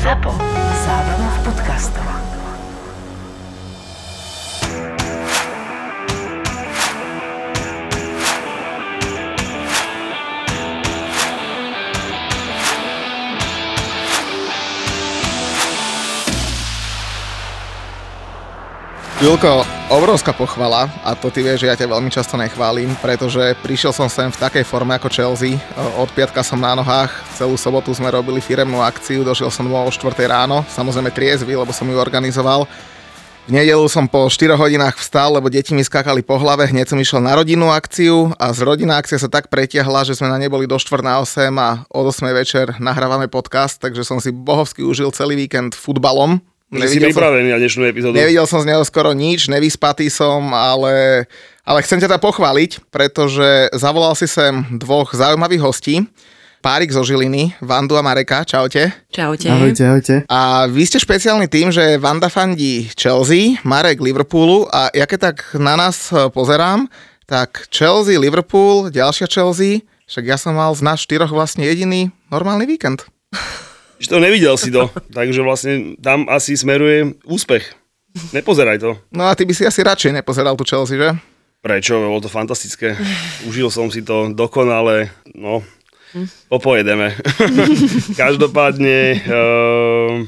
ZAPO. Zábrná v podcastov. Julko, obrovská pochvala a to ty vieš, že ja ťa veľmi často nechválim, pretože prišiel som sem v takej forme ako Chelsea. Od piatka som na nohách, celú sobotu sme robili firemnú akciu, došiel som domov o 4 ráno, samozrejme triezvy, lebo som ju organizoval. V nedelu som po 4 hodinách vstal, lebo deti mi skákali po hlave, hneď som išiel na rodinnú akciu a z rodinná akcia sa tak pretiahla, že sme na ne boli do 4 na 8 a od 8 večer nahrávame podcast, takže som si bohovsky užil celý víkend futbalom, si Nevidel som- pripravený na dnešnú epizódu. Nevidel som z neho skoro nič, nevyspatý som, ale, ale chcem ťa teda pochváliť, pretože zavolal si sem dvoch zaujímavých hostí. Párik zo Žiliny, Vandu a Mareka, čaute. Čaute. Ahojte, ahojte. A vy ste špeciálny tým, že Vanda fandí Chelsea, Marek Liverpoolu a ja keď tak na nás e, pozerám, tak Chelsea, Liverpool, ďalšia Chelsea, však ja som mal z nás štyroch vlastne jediný normálny víkend. Že to nevidel si to, takže vlastne tam asi smeruje úspech. Nepozeraj to. No a ty by si asi radšej nepozeral tu Chelsea, že? Prečo? Bolo to fantastické. Užil som si to dokonale. No, popojedeme. Každopádne, uh,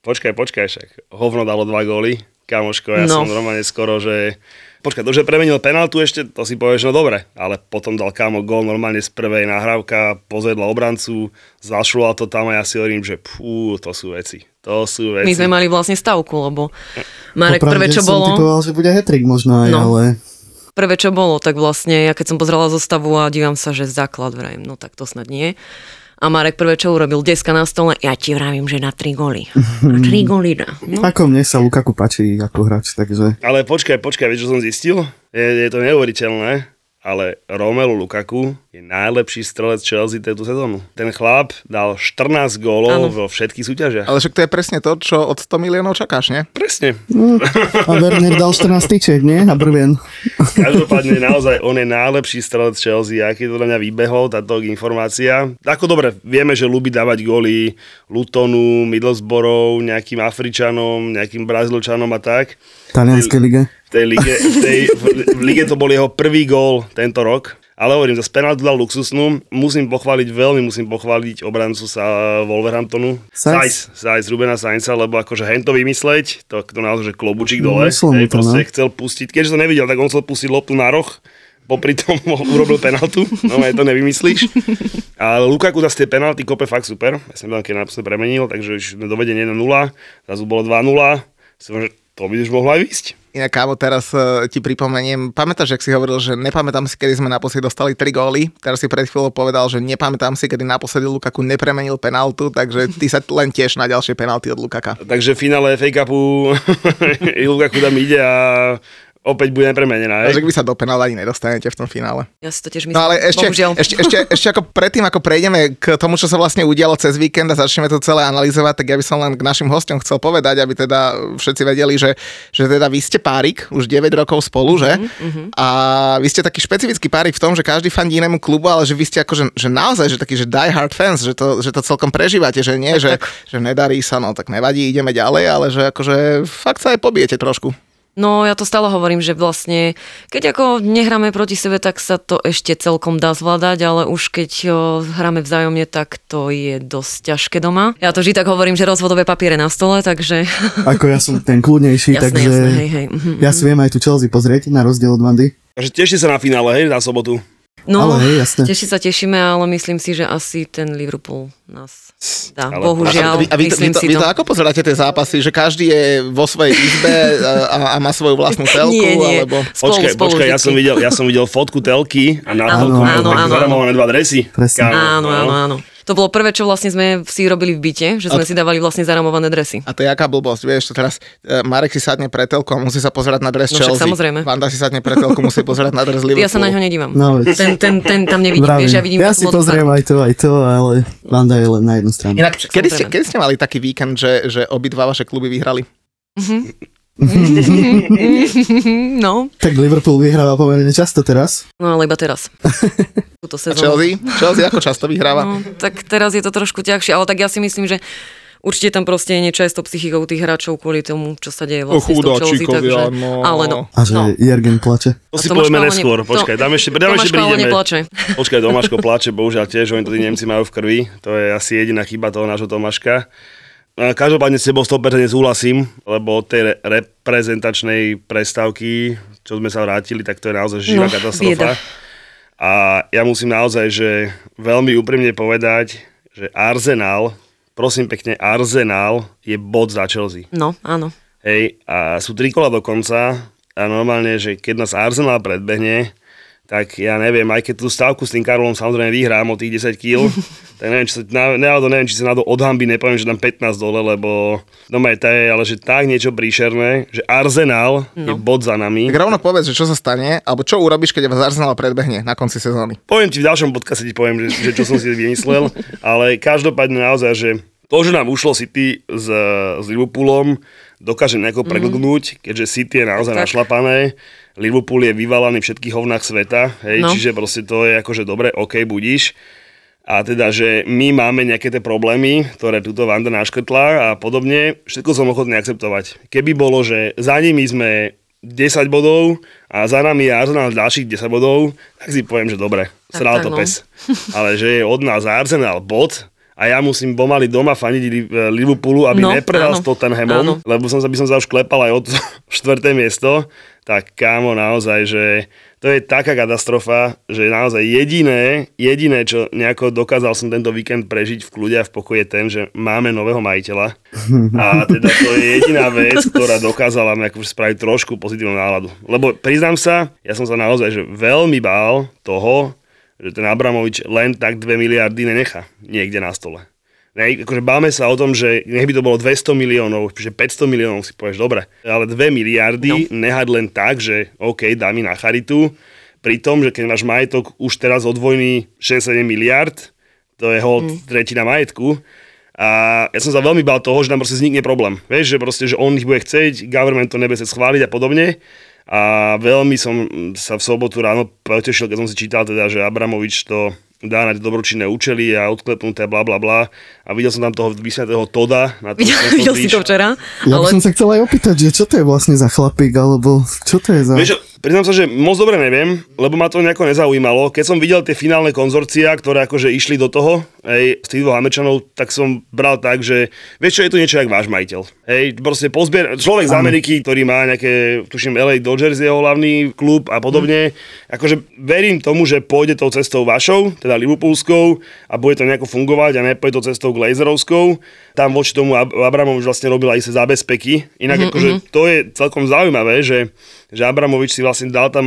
počkaj, počkaj však. Hovno dalo dva góly. Kamoško, ja No. som normálne skoro, že... Počkaj, to, že premenil penaltu ešte, to si povieš, no dobre, ale potom dal kámo gól normálne z prvej nahrávka, pozvedla obrancu, zašla to tam a ja si hovorím, že pú, to sú veci. To sú veci. My sme mali vlastne stavku, lebo Marek prvé, čo som bolo, typoval, že bude hetrik možno aj, No. ale prvé, čo bolo, tak vlastne ja keď som pozrela zostavu a dívam sa, že základ vrajím, no tak to snad nie. A Marek prvé, čo urobil, deska na stole, ja ti vravím, že na tri góly. Na tri góly dá. No, ako mne sa Lukaku páči ako hráč, takže Ale počkaj, počkaj, vieš, čo som zistil? Je, je to neuveriteľné, ale Romelu Lukaku je najlepší strelec Chelsea tejto sezónu. Ten chlap dal 14 gólov Áno. vo všetkých súťažiach. Ale však to je presne to, čo od 100 miliónov čakáš, nie? Presne. a Werner dal 14 tyčiek, nie? A Brvien. Každopádne naozaj on je najlepší strelec Chelsea, aký to na mňa vybehol, táto informácia. Ako dobre, vieme, že ľubí dávať góly Lutonu, Middlesbrough, nejakým Afričanom, nejakým Brazílčanom a tak. V talianskej lige. v tej lige, v, tej, v, v lige to bol jeho prvý gól tento rok. Ale hovorím, za penaltu dal luxusnú. Musím pochváliť, veľmi musím pochváliť obrancu sa Wolverhamptonu. Sainz. Sainz, Rubena Sainza, lebo akože hento vymysleť, to, to naozaj, že klobučík dole. Hej, to, proste no. chcel pustiť, keďže to nevidel, tak on chcel pustiť loptu na roh, popri tom urobil penaltu, no aj to nevymyslíš. Ale Lukaku za tie penalty kope fakt super, ja som tam keď naposledy premenil, takže už sme dovedení 1-0, zrazu bolo 2-0, som, že to by už mohlo aj výsť. Inak kámo, teraz uh, ti pripomeniem, pamätáš, ak si hovoril, že nepamätám si, kedy sme naposledy dostali 3 góly, teraz si pred chvíľou povedal, že nepamätám si, kedy naposledy Lukaku nepremenil penaltu, takže ty sa len tiež na ďalšie penalty od Lukaka. Takže v finále FA Cupu Lukaku tam ide a opäť bude nepremenená. Takže vy sa do penále ani nedostanete v tom finále. ja si to tiež myslím, No ale ešte, bohužiaľ. ešte, ešte, ešte ako predtým, ako prejdeme k tomu, čo sa vlastne udialo cez víkend a začneme to celé analyzovať, tak ja by som len k našim hostom chcel povedať, aby teda všetci vedeli, že, že teda vy ste párik, už 9 rokov spolu, že? A vy ste taký špecifický párik v tom, že každý fandí inému klubu, ale že vy ste akože, že naozaj, že taký, že die hard fans, že to, že to celkom prežívate, že nie, že, že nedarí sa, no tak nevadí, ideme ďalej, ale že akože fakt sa aj pobijete trošku. No ja to stále hovorím, že vlastne keď ako nehráme proti sebe, tak sa to ešte celkom dá zvládať, ale už keď hráme vzájomne, tak to je dosť ťažké doma. Ja to vždy tak hovorím, že rozvodové papiere na stole, takže Ako ja som ten kľudnejší, jasné, takže jasné, hej, hej. mhm, ja si viem aj tu Chelsea pozrieť, na rozdiel od Vandy. Takže tešte sa na finále, hej, na sobotu. No, Ale hej, jasné. teší sa tešíme, ale myslím si, že asi ten Liverpool nás dá. Ale- Bohužiaľ, A vy, a vy, to, vy, myslím to, si vy to. to ako pozeráte tie zápasy? Že každý je vo svojej izbe a, a má svoju vlastnú telku? Nie, nie. Alebo... Spolu, Počkaj, spolu počkaj, ja som videl, ja som videl fotku telky a na telku zaramované dva dresy. Presne. Áno, no. áno, áno. To bolo prvé, čo vlastne sme si robili v byte, že sme si dávali vlastne zaramované dresy. A to je aká blbosť, vieš, to teraz e, Marek si sadne pre telku a musí sa pozerať na dres No Chelsea. samozrejme. Vanda si sadne pre telku, musí pozerať na dres Liverpoolu. Ja sa na ňo nedívam. No. Ten, ten, ten tam nevidím, Vravím, vieš, ja vidím ja si pozriem aj to, aj to, ale Vanda je len na jednu stranu. Inak, kedy ste, samozrejme. kedy ste mali taký víkend, že, že obidva vaše kluby vyhrali? No, Tak Liverpool vyhráva pomerne často teraz. no ale iba teraz. Túto A sezónu. Chelsea? Chelsea ako často vyhráva? No, tak teraz je to trošku ťažšie, ale tak ja si myslím, že Určite tam proste je niečo aj s tou psychikou tých hráčov kvôli tomu, čo sa deje vlastne s tou takže... no. Ale no. A že no. Jürgen plače. To si povieme ne- neskôr, to- počkaj, tam ešte, Tomáš ešte prídeme. neplače. Počkaj, Tomáško plače, bohužiaľ tiež, oni to tí Nemci majú v krvi, to je asi jediná chyba toho nášho Tomáška. Každopádne s tebou 100% súhlasím, lebo od tej re- reprezentačnej prestávky, čo sme sa vrátili, tak to je naozaj živá No, katastrofa. bieda. A ja musím naozaj, že veľmi úprimne povedať, že Arsenal, prosím pekne, Arsenal je bod za Chelsea. No, áno. Hej, a sú tri kola do konca a normálne, že keď nás Arsenal predbehne, tak ja neviem, aj keď tú stávku s tým Karolom samozrejme vyhrám o tých 10 kg, tak neviem, či sa, na, náhodou neviem, či sa na to od hamby nepoviem, že dám 15 dole, lebo doma je to je, ale že tak niečo príšerné, že Arsenal no. je bod za nami. Tak rovno povedz, že čo sa stane, alebo čo urobíš, keď vás Arsenal predbehne na konci sezóny. Poviem ti v ďalšom podcaste, ti poviem, že, že čo som si vymyslel, ale každopádne naozaj, že to, že nám ušlo City s, s Liverpoolom, dokáže nejako preglgnúť, keďže City je naozaj Tak. našlapané. Liverpool je vyvalaný v všetkých hovnách sveta, hej, No. čiže proste to je akože dobre, OK, budíš. A teda, že my máme nejaké tie problémy, ktoré túto Vanda naškrtla a podobne, všetko som ochotný akceptovať. Keby bolo, že za nimi sme 10 bodov a za nami je Arsenal ďalších 10 bodov, tak si poviem, že dobre, sral to no. pes. Ale že je od nás Arsenal bod a ja musím pomaly doma faniť Li- Liverpoolu, aby No, neprehral áno. s Tottenhamom, Áno. lebo som sa, by som sa už klepal aj od štvrté miesto, tak kámo, naozaj, že to je taká katastrofa, že naozaj jediné, jediné, čo nejako dokázal som tento víkend prežiť v kľude a v pokoji je ten, že máme nového majiteľa a teda to je jediná vec, ktorá dokázala mi akože spraviť trošku pozitívnu náladu. Lebo priznám sa, ja som sa naozaj že veľmi bál toho, že ten Abramovič len tak 2 miliardy nenechá niekde na stole. Ne, akože báme sa o tom, že nech by to bolo 200 miliónov, že 500 miliónov si povieš, dobre. Ale 2 miliardy no. nehať len tak, že OK, dá mi na charitu, pri tom, že keď máš majetok už teraz od vojny 6-7 miliard, to je hold mm. tretina majetku, a ja som sa veľmi bál toho, že tam proste vznikne problém. Vieš, že proste, že on ich bude chcieť, government to nebude chcieť schváliť a podobne. A veľmi som sa v sobotu ráno potešil, keď som si čítal teda, že Abramovič to dá na dobročinné účely a odklepnuté bla bla bla. A videl som tam toho vysnatého Toda. Na tom Videl, videl si to včera? Ja by ale som sa chcel aj opýtať, že čo to je vlastne za chlapík, alebo čo to je za... Vieš, priznám sa, že moc dobre neviem, lebo ma to nejako nezaujímalo. Keď som videl tie finálne konzorcia, ktoré akože išli do toho, hej, z tých dvoch Američanov, tak som bral tak, že vieš čo, je to niečo jak váš majiteľ. Hej, proste pozbier, človek z Ameriky, ktorý má nejaké, tuším, LA Dodgers je jeho hlavný klub a podobne, akože verím tomu, že pôjde tou cestou vašou, teda Liverpoolskou a bude to nejako fungovať a nepôjde to cestou Glazerovskou. Tam voči tomu Ab- Abramovič vlastne robil aj sa zabezpeky. Inak mm-hmm. akože to je celkom zaujímavé, že že Abramovič si vlastne dal tam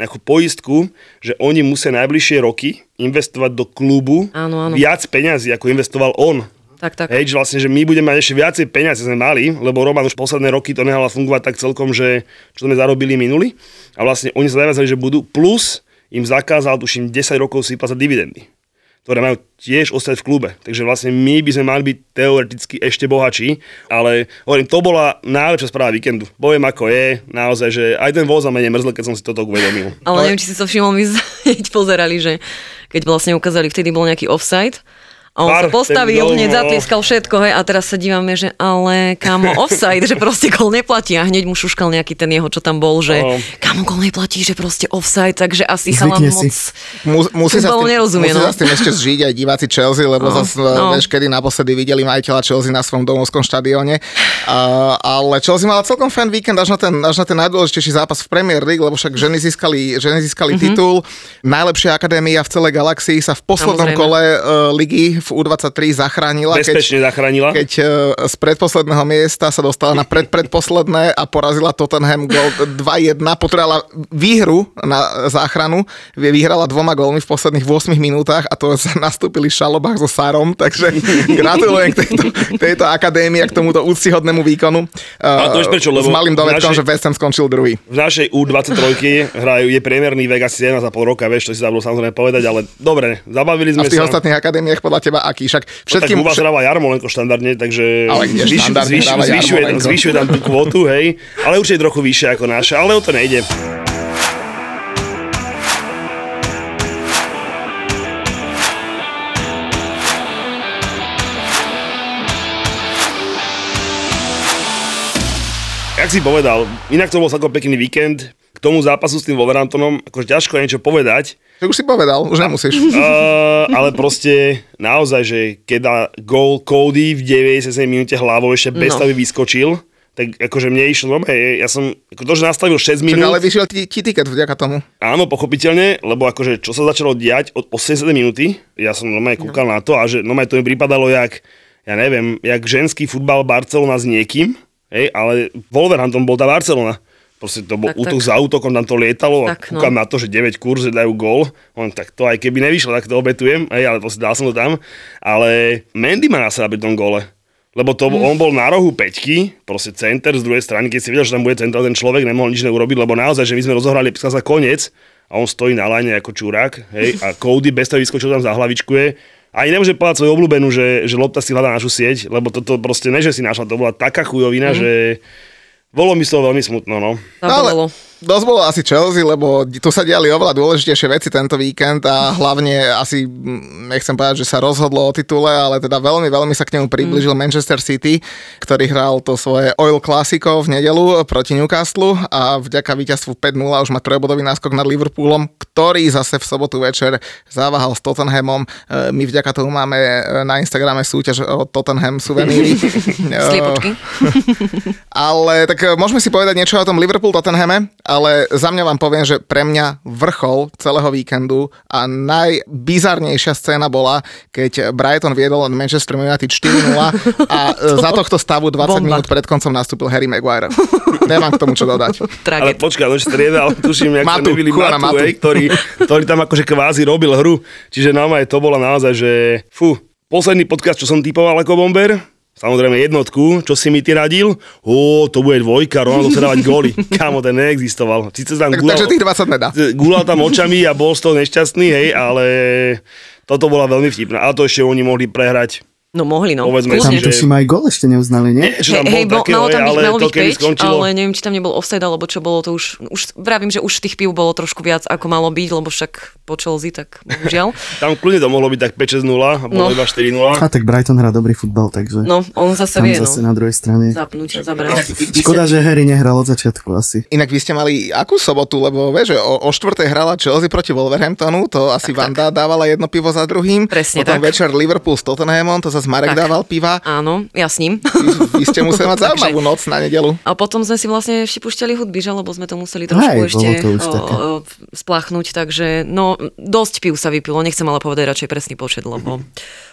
nejakú poistku, že oni musia najbližšie roky investovať do klubu Áno, áno. viac peňazí, ako investoval on. tak, tak. Hej, že vlastne, že my budeme mať ešte viacej peniazy, sme mali, lebo Roman už posledné roky to nehala fungovať tak celkom, že čo sme zarobili minuli. A vlastne oni sa zaviazali, že budú, plus im zakázal, tuším, 10 rokov si vyplácať dividendy ktoré majú tiež ostať v klube. Takže vlastne my by sme mali byť teoreticky ešte bohatší, ale hovorím, to bola najlepšia správa víkendu. Poviem ako je, naozaj, že aj ten voz za mene mrzl, keď som si toto uvedomil. Ale neviem, či si to všimol, my pozerali, že keď vlastne ukázali, vtedy bol nejaký offside, a on Pár, sa postavil, hneď zatlieskal všetko, hej, a teraz sa dívame, že ale kamo offside, že proste gol neplatí a hneď mu šuškal nejaký ten jeho, čo tam bol, že No. kamo gol neplatí, že proste offside, takže asi chalan si. moc... Mus, musí, sa s tým, nerozumie, musí no. sa s tým ešte zžiť aj diváci Chelsea, lebo No, no, zase, no. vieš, kedy naposledy videli majiteľa Chelsea na svojom domovskom štadióne. Uh, ale Chelsea mala celkom fan víkend až na ten, až na ten najdôležitejší zápas v Premier League, lebo však ženy získali, ženy získali mm-hmm. titul. Najlepšia akadémia v celej galaxii sa v poslednom Samozrejme. kole uh, ligy v U23 zachránila. Bezpečne zachránila. Keď uh, z predposledného miesta sa dostala na predpredposledné a porazila Tottenham gol 2-1, potrebovala výhru na záchranu, vyhrala dvoma gólmi v posledných 8 minútach a to nastúpili šalobách so Sarom, takže gratulujem k tejto, tejto akadémii a k tomuto úctyhodnému výkonu. A to prečo, lebo s malým dovedkom, že West Ham skončil druhý. V našej U23 hrajú, je priemerný vek asi 11,5 roka, vieš, to si zabudol samozrejme povedať, ale dobre, zabavili A sme v tých sa. ostatných akadémiách podľa teba teba aký. Však všetkým... No, tak všet... hráva Jarmolenko štandardne, takže ale kde zvyš, zvyš, zvyšuje, zvyšuje tam tú kvotu, hej. Ale určite trochu vyššie ako naša, ale o to nejde. Jak si povedal, inak to bol celkom pekný víkend, k tomu zápasu s tým Wolverhamptonom, akože ťažko je niečo povedať, Že už si povedal, už nemusíš. Uh, ale proste naozaj, že keď dá gól Cody v 97 minúte hlavou ešte bez No. vyskočil, tak akože mne išlo, no, hej, ja som ako to, že nastavil 6 Čak, minút, ale vyšiel ti, ti tiket vďaka tomu. áno, pochopiteľne, lebo akože čo sa začalo diať od 80 minúty, ja som normálne kúkal na to a že normálne to mi pripadalo jak, ja neviem, jak ženský futbal Barcelona s niekým, hej, ale Wolverhampton bol tá Barcelona. Proste to bol Tak, útok tak. za útokom, tam to lietalo a Tak, no. kúkam na to, že 9 kurz, dajú gól. On, tak to aj keby nevyšlo, tak to obetujem, hej, ale proste dal som to tam. Ale Mendy má na pri tom gole. Lebo to, Mm. on bol na rohu peťky, proste center z druhej strany, keď si videl, že tam bude center, ten človek nemohol nič neurobiť, lebo naozaj, že my sme rozohrali sa za koniec a on stojí na line ako čurák, hej, a Cody bez toho vyskočil tam za hlavičkuje. Ani nemôže povedať svoju obľúbenú, že, že lopta si hľadá našu sieť, lebo toto proste ne, že si našla, to bola taká chujovina, že bolo mi z toho veľmi smutno, no. Zabolelo. Dosť bolo asi Chelsea, lebo tu sa diali oveľa dôležitejšie veci tento víkend a hlavne asi, mm, nechcem povedať, že sa rozhodlo o titule, ale teda veľmi, veľmi sa k nemu priblížil Manchester City, ktorý hral to svoje Oil Classico v nedelu proti Newcastle a vďaka víťazstvu 5-0 už má trojbodový náskok nad Liverpoolom, ktorý zase v sobotu večer zaváhal s Tottenhamom. E, My vďaka tomu máme e, na Instagrame súťaž o Tottenham suveníry. E, Sliepočky. ale tak môžeme si povedať niečo o tom Liverpool Tottenhame, ale za mňa vám poviem, že pre mňa vrchol celého víkendu a najbizarnejšia scéna bola, keď Brighton viedol od Manchester United 4-0 a e, za tohto stavu 20 Bomba. minút pred koncom nastúpil Harry Maguire. Nemám k tomu čo dodať. Ale Tragédia. počkaj, on striedal, tuším, jak Matu, to Matu, Matu. hej, ktorý, ktorý tam akože kvázi robil hru. Čiže naozaj to bola naozaj, že fú, posledný podcast, čo som typoval ako bomber, Samozrejme jednotku, čo si mi ty radil? Ó, to bude dvojka, Ronaldo chce dávať góly. Kámo, ten neexistoval. Síce tam Tak, gulal, takže tých 20 nedá. gulal tam očami a bol z toho nešťastný, hej, ale toto bola veľmi vtipná. A to ešte oni mohli prehrať. No mohli, no. Povedzme Tam že- Kľudne. tuším aj gol ešte neuznali, nie? Nie, že tam Hej, hej, bolo bol, také, malo tam byť, ale malo to byť kedy 5, skončilo. ale neviem, či tam nebol offside, alebo čo bolo to už, už vravím, že už tých pív bolo trošku viac, ako malo byť, lebo však po Chelsea, tak bohužiaľ. Tam kľudne to mohlo byť tak 5-6-0 a bolo No. iba 4-0. A tak Brighton hrá dobrý futbal, takže No, on zase tam vie, zase no. na druhej strane. Zapnúť zabrať. Škoda, že Harry nehral od začiatku asi. Inak vy ste mali akú sobotu, lebo vieš, že o, o štvrtej hrala Chelsea proti Wolverhamptonu, to asi Vanda dávala jedno pivo za druhým. Presne Potom tak. večer Liverpool s Tottenhamom, to zase Marek Tak. dával piva. Áno, ja s ním. Vy ste museli mať zaujímavú noc na nedelu. A potom sme si vlastne ešte púšťali hudby, že? lebo sme to museli trošku bolo ešte to už o, také. o, spláchnuť, takže no, dosť piv sa vypilo, nechcem ale povedať radšej presný počet, lebo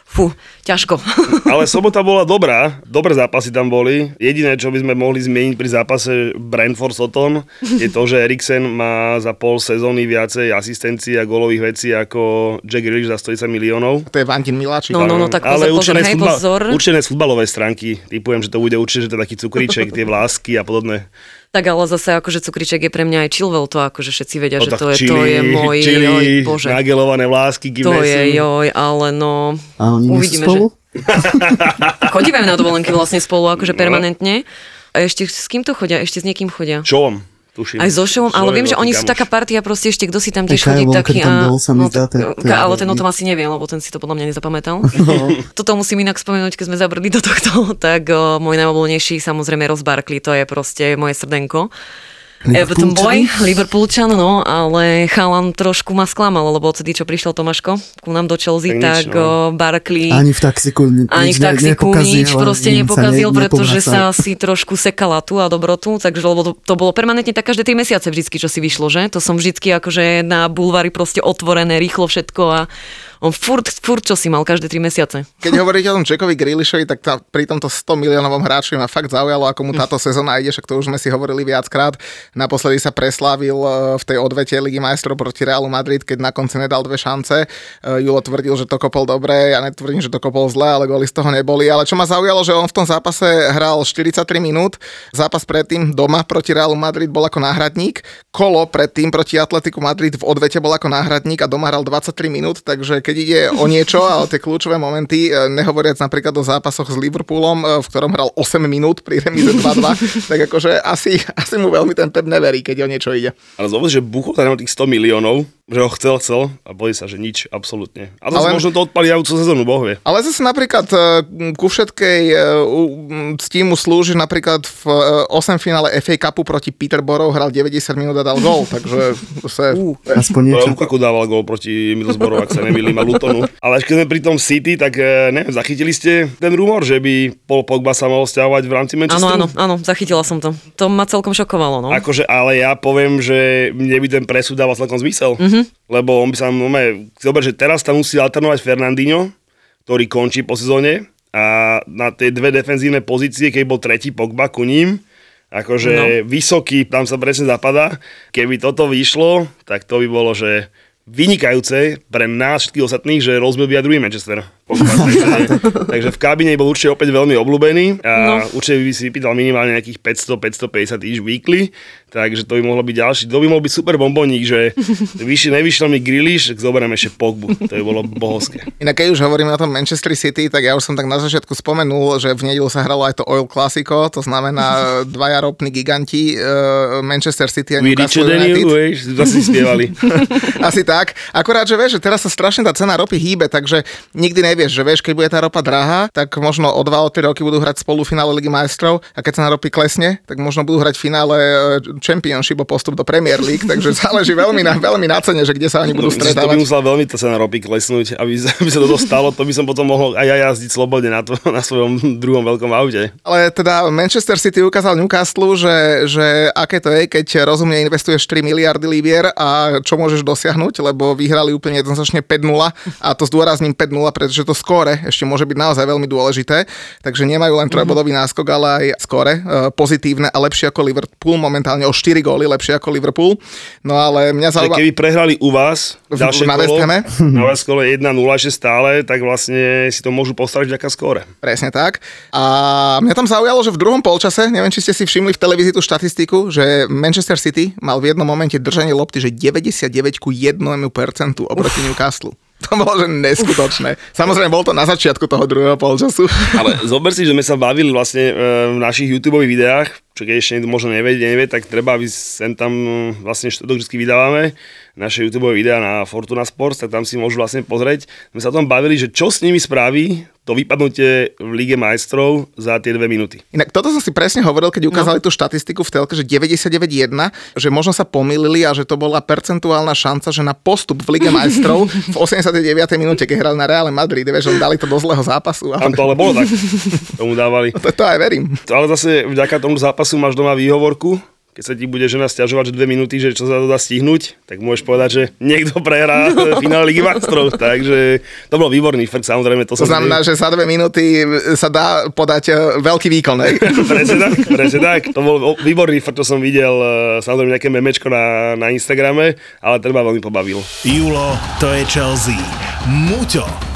fú, ťažko. Ale sobota bola dobrá, dobré zápasy tam boli. Jediné, čo by sme mohli zmieniť pri zápase Brentford Soton, je to, že Eriksen má za pol sezóny viacej asistencií a golových vecí ako Jack Grealish za 130 miliónov. To je Vantin Miláčik. No, no, no, tak Ale pozor, pozor, určené, z hej, futbal, pozor. určené z futbalovej stránky. Typujem, že to bude určite že to je taký cukríček, tie vlásky a podobné. Tak ale zase akože cukriček je pre mňa aj Chilwell, to akože všetci vedia, No že to je, chili, to je môj, chili, oj, bože. nagelované vlásky, To je joj, ale no, A oni uvidíme, spolu? že... Chodívajú na dovolenky vlastne spolu, akože No. permanentne. A ešte s kým to chodia? Ešte s niekým chodia? Čovom? Tuším. Aj so šovom, ale viem, že oni sú taká partia, proste ešte kto si tam tiež chodí taký. tam a- bol, sa mi no, zdá, ale ten o tom asi nevie, lebo ten si to podľa mňa nezapamätal. Toto musím inak spomenúť, keď sme zabrali do tohto, tak o, môj najobľúbenejší samozrejme Ross Barkley, to je proste moje srdenko. Everton boy, Liverpoolčan, no, ale chalan trošku ma sklamal, lebo odtedy, čo prišiel Tomáško ku nám do Chelsea, Tak nič, tak, no. Barkley... Ani v taxiku ni- Ani nič v ne- taxiku nepokazil, nič proste nepokazil, ne- pretože sa si trošku sekala tu a dobrotu, takže lebo to, to bolo permanentne tak každé 3 mesiace vždycky, čo si vyšlo, že? To som vždycky akože na bulvári proste otvorené, rýchlo všetko a on furt, furt čo si mal každé 3 mesiace. Keď hovoríte o tom Jackovi Grealishovi, tak tá, pri tomto 100 miliónovom hráčovi ma fakt zaujalo, ako mu táto sezóna ide, však to už sme si hovorili viackrát. Naposledy sa preslávil e, v tej odvete Ligy majstrov proti Realu Madrid, keď na konci nedal dve šance. E, Julo tvrdil, že to kopol dobre, ja netvrdím, že to kopol zle, ale góly z toho neboli. Ale čo ma zaujalo, že on v tom zápase hral 43 minút, zápas predtým doma proti Realu Madrid bol ako náhradník, kolo predtým proti Atletiku Madrid v odvete bol ako náhradník a doma hral 23 minút, takže keď ide o niečo a o tie kľúčové momenty, e, nehovoriac napríklad o zápasoch s Liverpoolom, e, v ktorom hral 8 minút pri remíze 2-2, tak akože asi, asi mu veľmi ten Pep neverí, keď o niečo ide. Ale zober, že Buchov tam tých 100 miliónov že ho chcel, chcel a bojí sa, že nič, absolútne. A to Ale- možno to aj celú sezónu, boh vie. Ale zase napríklad e, ku všetkej e, u- m, cti mu slúži napríklad v 8 finále FA Cupu proti Peterborough hral 90 minút a dal gól, takže zase... Aspoň No, niečo. Lukaku dával gól proti Middlesbrough, ak sa nemýlim, a Lutonu. Ale až keď sme pri tom City, tak e, neviem, zachytili ste ten rumor, že by Paul Pogba sa mohol stiahovať v rámci Áno, Manchesteru? áno, áno, zachytila som to. To ma celkom šokovalo, no. Akože, ale ja poviem, že mne by ten presud dával celkom zmysel. Mhm. Mm-hmm. Lebo on by sa, no, zober, že teraz tam musí alternovať Fernandinho, ktorý končí po sezóne a na tie dve defenzívne pozície, keď bol tretí Pogba ku ním, akože no. vysoký, tam sa presne zapadá. Keby toto vyšlo, tak to by bolo, že vynikajúce pre nás všetkých ostatných, že rozbil by aj druhý Manchester. Takže, takže v kabíne bol určite opäť veľmi obľúbený a no. určite by si vypýtal minimálne nejakých 500-550 each weekly, takže to by mohlo byť ďalší. To by mohol byť super bomboník, že vyššie, nevyšiel mi Grealish, tak zoberiem ešte Pogbu. To by bolo bohovské. Inak keď už hovoríme o tom Manchester City, tak ja už som tak na začiatku spomenul, že v nedelu sa hralo aj to Oil Classico, to znamená dvaja ropní giganti e, Manchester City a Newcastle United. vieš, zase spievali. Asi tak. Akorát, že vieš, že teraz sa strašne tá cena ropy hýbe, takže nikdy nevieš, že vieš, keď bude tá ropa drahá, tak možno o 2 o 3 roky budú hrať spolufinále Ligy majstrov a keď cena ropy klesne, tak možno budú hrať finále e, Championship o postup do Premier League, takže záleží veľmi na, veľmi na cene, že kde sa oni budú To, to by stretávať. musela veľmi tá cena ropy klesnúť, aby, aby sa toto stalo, to by som potom mohol aj ja jazdiť slobodne na, to, na svojom druhom veľkom aute. Ale teda Manchester City ukázal Newcastle, že, že aké to je, keď rozumne investuješ 3 miliardy libier a čo môžeš dosiahnuť, lebo vyhrali úplne jednoznačne 5-0 a to zdôrazním 5-0, pretože to skóre ešte môže byť naozaj veľmi dôležité. Takže nemajú len trojbodový náskok, ale aj skóre e, pozitívne a lepšie ako Liverpool, momentálne o 4 góly lepšie ako Liverpool. No ale mňa Že zaujíma... keby prehrali u vás V- ďalšie na kolo, na West kole 1-0 ešte stále, tak vlastne si to môžu postarať vďaka skóre. Presne tak. A mňa tam zaujalo, že v druhom polčase, neviem, či ste si všimli v televízii tú štatistiku, že Manchester City mal v jednom momente držanie lopty, že 99 ku 1% oproti Newcastle. To bolo, že neskutočné. Samozrejme, bol to na začiatku toho druhého polčasu. Ale zober si, že sme sa bavili vlastne e, v našich YouTube videách, čo keď ešte niekto možno nevie, nevie, tak treba, aby sem tam e, vlastne štvrtok vždy vydávame naše YouTube videá na Fortuna Sports, tak tam si môžu vlastne pozrieť. My sa o tom bavili, že čo s nimi spraví to vypadnutie v Lige majstrov za tie dve minúty. Inak toto som si presne hovoril, keď ukázali no. tú štatistiku v telke, že 99,1, že možno sa pomýlili a že to bola percentuálna šanca, že na postup v Lige majstrov v 89. minúte, keď hrali na Reále Madrid, vieš, že dali to do zlého zápasu. Tam Ale... to ale bolo tak. Tomu dávali. To, to aj verím. Ale zase vďaka tomu zápasu máš doma výhovorku, keď sa ti bude žena stiažovať, že dve minúty, že čo sa to dá stihnúť, tak môžeš povedať, že niekto prehrá v finále Ligy majstrov. Takže to bol výborný frk, samozrejme. To, To znamená, že za dve minúty sa dá podať e, veľký výkon. Presne tak, presne tak. To bol výborný frk, to som videl, eh, samozrejme nejaké memečko na, na Instagrame, ale ten ma veľmi pobavil. Julo, to je Chelsea. Muťo,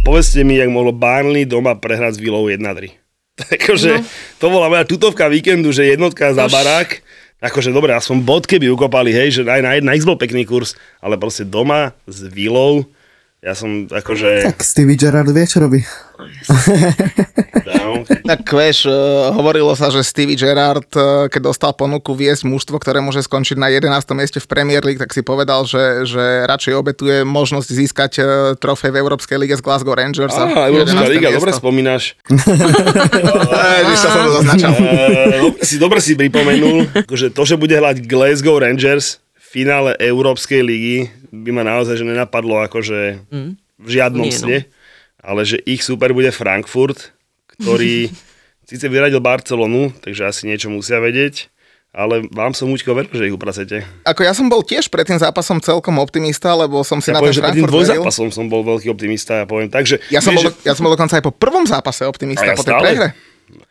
Povedzte mi, jak mohlo Barnley doma prehrať s Villou 1-3. Takže to bola moja tutovka víkendu, že jednotka za barák. Akože dobre, aspoň bod keby ukopali, hej, že aj na, na X bol pekný kurz, ale proste doma s Villou, ja som akože... Tak Stevie Gerrard vie, čo robí. No, Tak vieš, e, hovorilo sa, že Stevie Gerrard, e, keď dostal ponuku viesť mužstvo, ktoré môže skončiť na 11. mieste v Premier League, tak si povedal, že, že radšej obetuje možnosť získať e, trofej v Európskej lige z Glasgow Rangers. Á, Európska 11. liga, miesto. dobre spomínaš. Ježiš, to som to zaznačal. Dobre si, dobre si pripomenul, že to, že bude hrať Glasgow Rangers finále Európskej ligy, by ma naozaj že nenapadlo akože v žiadnom Nie, no. sne, ale že ich super bude Frankfurt, ktorý síce vyradil Barcelonu, takže asi niečo musia vedieť, ale vám som Muťko veril, že ich upracete. Ako ja som bol tiež pred tým zápasom celkom optimista, lebo som si Ja na poviem, ten že pred tým Frankfurt dvojzápasom som bol veľký optimista, ja poviem tak, že... Ja som, vieš, bol, ja som bol dokonca aj po prvom zápase optimista, A ja po tej stále. prehre.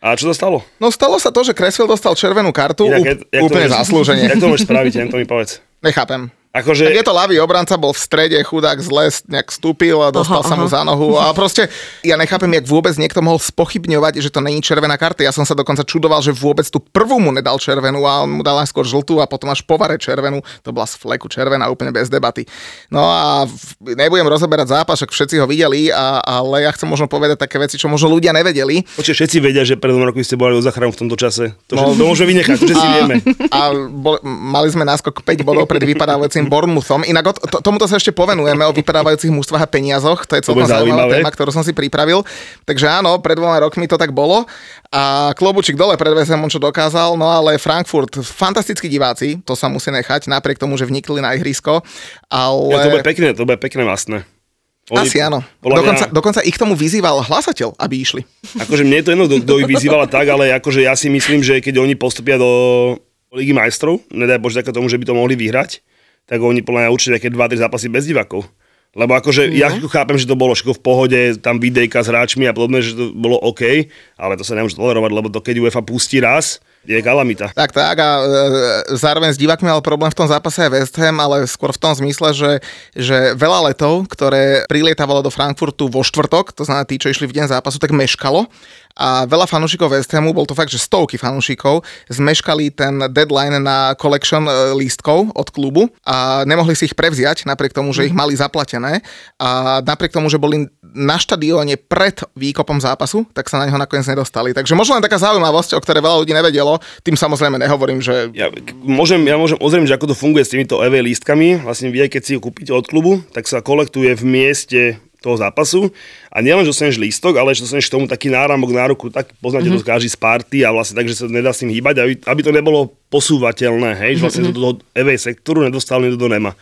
A čo sa stalo? No stalo sa to, že Creswell dostal červenú kartu, Inak, jak- jak to úplne môžeš- zaslúženie. Jak to môžeš spraviť, to mi povedz. Nechápem. Akože, Tak je to ľavý obranca, bol v strede, chudák z les, nejak vstúpil a dostal Aha, sa mu aha. za nohu. A proste ja nechápem, jak vôbec niekto mohol spochybňovať, že to není červená karta. Ja som sa dokonca čudoval, že vôbec tú prvú mu nedal červenú a on mu dal skôr žltú a potom až po vare červenú. To bola z fleku červená úplne bez debaty. No a nebudem rozoberať zápas, však všetci ho videli, a, ale ja chcem možno povedať také veci, čo možno ľudia nevedeli. Počkej, všetci vedia, že pred rokmi ste boli o záchranu v tomto čase. To, No. to môžeme vynechať, to všetci vieme. A bol, mali sme náskok 5 bodov pred vypadávajúcim Bournemouthom. Inak o, to, tomuto sa ešte povenujeme o vypadávajúcich mužstvách a peniazoch. To je celkom zaujímavá téma, ktorú som si pripravil. Takže áno, pred dvoma rokmi to tak bolo. A klobučík dole pred Vesemom, čo dokázal. No ale Frankfurt, fantastickí diváci, to sa musí nechať, napriek tomu, že vnikli na ihrisko. Ale... Ja, to bude pekné, to bude pekné masné. Asi áno. Dokonca, mňa, dokonca ich k tomu vyzýval hlasateľ, aby išli. akože mne je to jedno, kto- ich vyzývala tak, ale akože ja si myslím, že keď oni postupia do Ligy majstrov, nedaj Bože také tomu, že by to mohli vyhrať, tak oni podľa mňa určite nejaké 2-3 zápasy bez divákov. Lebo akože ja chápem, že to bolo všetko v pohode, tam videjka s hráčmi a podobne, že to bolo OK, ale to sa nemôže tolerovať, lebo to keď UEFA pustí raz, je kalamita. Tak, tak a e, zároveň s divákmi mal problém v tom zápase aj West Ham, ale skôr v tom zmysle, že, že veľa letov, ktoré prilietávalo do Frankfurtu vo štvrtok, to znamená tí, čo išli v deň zápasu, tak meškalo. A veľa fanúšikov West Hamu, bol to fakt, že stovky fanúšikov, zmeškali ten deadline na collection e, lístkov od klubu a nemohli si ich prevziať, napriek tomu, že ich mali zaplatené. A napriek tomu, že boli na štadióne pred výkopom zápasu, tak sa na neho nakoniec nedostali. Takže možno len taká zaujímavosť, o ktorej veľa ľudí nevedelo, tým samozrejme nehovorím, že Ja môžem, ja môžem ozrieť, že ako to funguje s týmito EV lístkami. Vlastne vy, keď si ho kúpite od klubu, tak sa kolektuje v mieste toho zápasu. A nielen, že dostaneš lístok, ale že dostaneš k tomu taký náramok na ruku, tak poznáte mm-hmm. to každý z party a vlastne tak, že sa nedá s tým hýbať, aby, aby to nebolo posúvateľné, hej, že vlastne to do EV sektoru nedostal, nikto to nemá.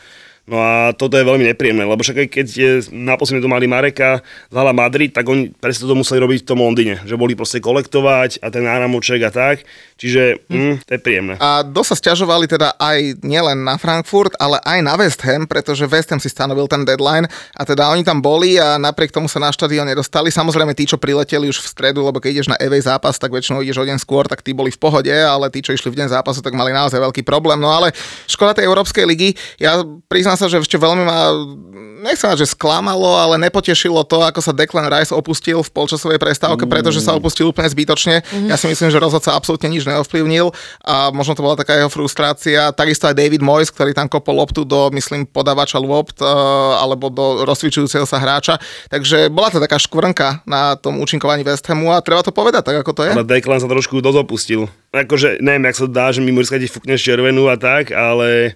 No a toto je veľmi nepríjemné, lebo však aj keď naposledy to mali Mareka z Hala Madrid, tak oni presne to museli robiť v tom Londýne, že boli proste kolektovať a ten náramoček a tak, čiže mm, to je príjemné. A dosť sa stiažovali teda aj nielen na Frankfurt, ale aj na West Ham, pretože West Ham si stanovil ten deadline a teda oni tam boli a napriek tomu sa na štadión nedostali. Samozrejme tí, čo prileteli už v stredu, lebo keď ideš na EV zápas, tak väčšinou ideš o deň skôr, tak tí boli v pohode, ale tí, čo išli v deň zápasu, tak mali naozaj veľký problém. No ale škoda tej Európskej ligy, ja priznám sa, že ešte veľmi ma, nechcem že sklamalo, ale nepotešilo to, ako sa Declan Rice opustil v polčasovej prestávke, pretože sa opustil úplne zbytočne. Ja si myslím, že rozhodca absolútne nič neovplyvnil a možno to bola taká jeho frustrácia. Takisto aj David Moyes, ktorý tam kopol loptu do, myslím, podávača lopt eh, alebo do rozcvičujúceho sa hráča. Takže bola to taká škvrnka na tom účinkovaní West Hamu a treba to povedať tak, ako to je. Ale Declan sa trošku dozopustil. Akože, neviem, jak sa dá, že mimo ti fúkneš červenú a tak, ale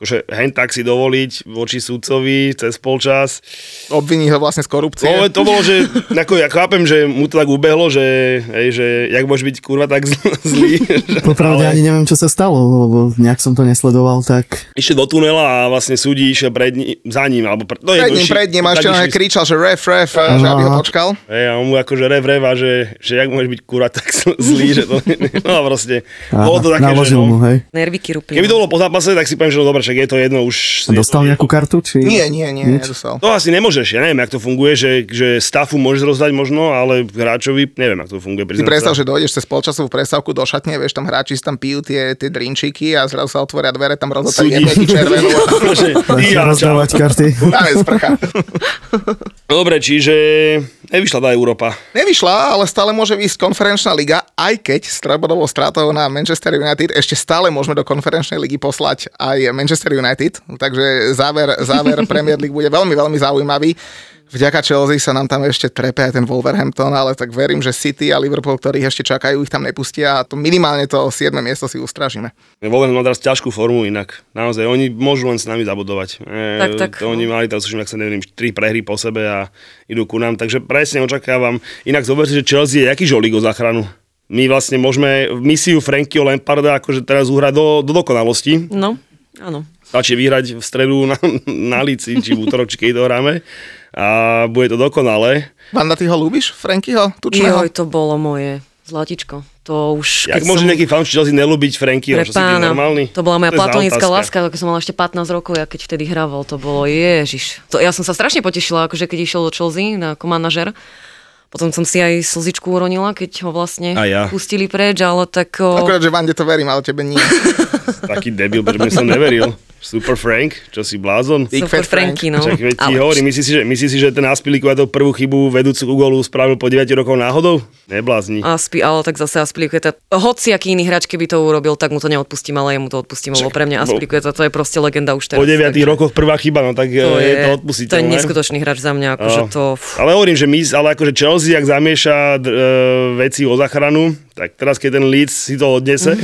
akože hen tak si dovoliť voči sudcovi cez polčas. Obviní ho vlastne z korupcie. No, to bolo, že ako ja chápem, že mu to tak ubehlo, že, hej, že jak môže byť kurva tak zl- zlý. Popravde ani neviem, čo sa stalo, lebo nejak som to nesledoval, tak... Išiel do tunela a vlastne súdi išiel pred ní, za ním. Alebo pre, no, Pred ním, pred ním a ešte išli- kričal, že ref, ref, a že aby ho Aha. počkal. Hej, a on mu akože rev reva, že, že jak môžeš byť kurva tak zlý, že to... No proste, bolo to také, že no, mu, hej. Rupli. Keby to bolo po zápase, tak si poviem, že no dobre, však je to jedno už... A dostal nejakú kartu, či... Nie, nie, nie, Nič? nedostal. To asi nemôžeš, ja neviem, jak to funguje, že, že stafu môžeš rozdať možno, ale hráčovi neviem, jak to funguje. Priznám predstav, sa. že dojdeš cez polčasovú prestávku do šatne, vieš, tam hráči tam pijú tie, tie drinčiky a zrazu sa otvoria dvere, tam jedne ti červenú. Ja, čau. rozdávať karty. Sprcha. Dobre, čiže nevyšla tá Európa. Nevyšla, ale stále môže výjsť konferenčná liga, aj keď s trojbodovou stratou na Manchester United ešte stále môžeme do konferenčnej ligy poslať aj Manchester United, takže záver, záver Premier League bude veľmi, veľmi zaujímavý. Vďaka Chelsea sa nám tam ešte trepe aj ten Wolverhampton, ale tak verím, že City a Liverpool, ktorých ešte čakajú, ich tam nepustia a to minimálne to 7. miesto si ustražíme. Wolverhampton má teraz ťažkú formu inak. Naozaj, oni môžu len s nami zabudovať. E, Tak, tak. To oni mali teraz ak sa neviem, 3 prehry po sebe a idú ku nám. Takže presne očakávam. Inak zoberte, že Chelsea je jaký žolík o záchranu. My vlastne môžeme misiu Frankieho Lamparda akože teraz uhrať do, do dokonalosti. No, áno. Stačí vyhrať v stredu na, na lici, či v útorok, či keď to hráme. A bude to dokonalé. Vanda, ty ho ľúbiš, Frankyho, tučného? Joj, to bolo moje zlatičko. To už... Jak môže som- nejaký fanúšik Chelsea nelúbiť Frankieho? Pre Čo si ty pána. normálny? To bola moja je platonická láska, ako som mala ešte 15 rokov, ja keď vtedy hrával, to bolo ježiš. To, ja som sa strašne potešila, akože keď išiel do Chelsea na ako manažer. Potom som si aj slzičku uronila, keď ho vlastne A ja. pustili preč, ale tak... O, Akurát, že Vande to verím, ale tebe nie. Taký debil, prečo by som neveril. Super Frank, čo si blázon? Big super. Franky, no. Čak, veď ti Ale- hovorím, myslíš si, že, myslíš si, že ten Aspiliku tú prvú chybu vedúcu ku golu spravil po 9 rokov náhodou? Neblázni. Aspi, ale tak zase Aspilicueta, hoci aký iný hráč, keby to urobil, tak mu to neodpustím, ale jemu to odpustím, lebo pre mňa Aspilicueta to je proste legenda už teraz. Po 9 takže rokoch prvá chyba, no tak To je, je, je to to je odpustiteľné. neskutočný hráč za mňa, akože No. to... Ale hovorím, že my, ale akože Chelsea, ak zamieša e, veci o zachranu, tak teraz keď ten Leeds si to odnese,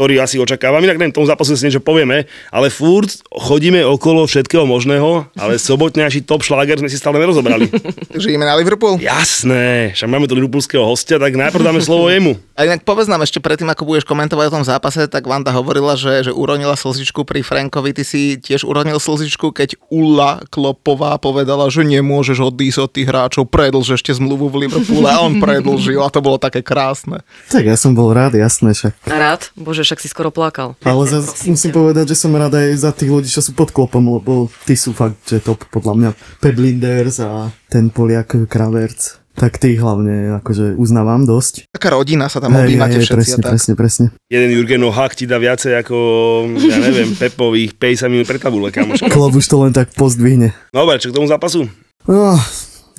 ktorý asi očakávam. Inak neviem, tomu zápasu si niečo povieme, ale furt chodíme okolo všetkého možného, ale sobotňajší top šláger sme si stále nerozobrali. Takže ideme na Liverpool. Jasné, však máme tu liverpoolského hostia, tak najprv dáme slovo jemu. A inak povedz nám ešte predtým, ako budeš komentovať o tom zápase, tak Vanda hovorila, že, že uronila slzičku pri Frankovi. Ty si tiež uronil slzičku, keď Ulla Klopová povedala, že nemôžeš odísť od tých hráčov, predlž ešte zmluvu v Liverpoole a on predlžil a to bolo také krásne. Tak ja som bol rád, jasné však. rád, bože, však si skoro plakal. Ale zase musím povedať, že som rád aj za tých ľudí, čo sú pod klopom, lebo tí sú fakt, že top podľa mňa. Pep Linders a ten Poliak Kraverc. Tak tých hlavne akože uznávam dosť. Taká rodina sa tam objímate všetci presne, a tak. presne, presne. Jeden Jurgen Hak ti dá viacej ako, ja neviem, Pepových 50 minút pre tabule, kamoška. Klop už to len tak pozdvihne. Dobre, čo k tomu zápasu? No,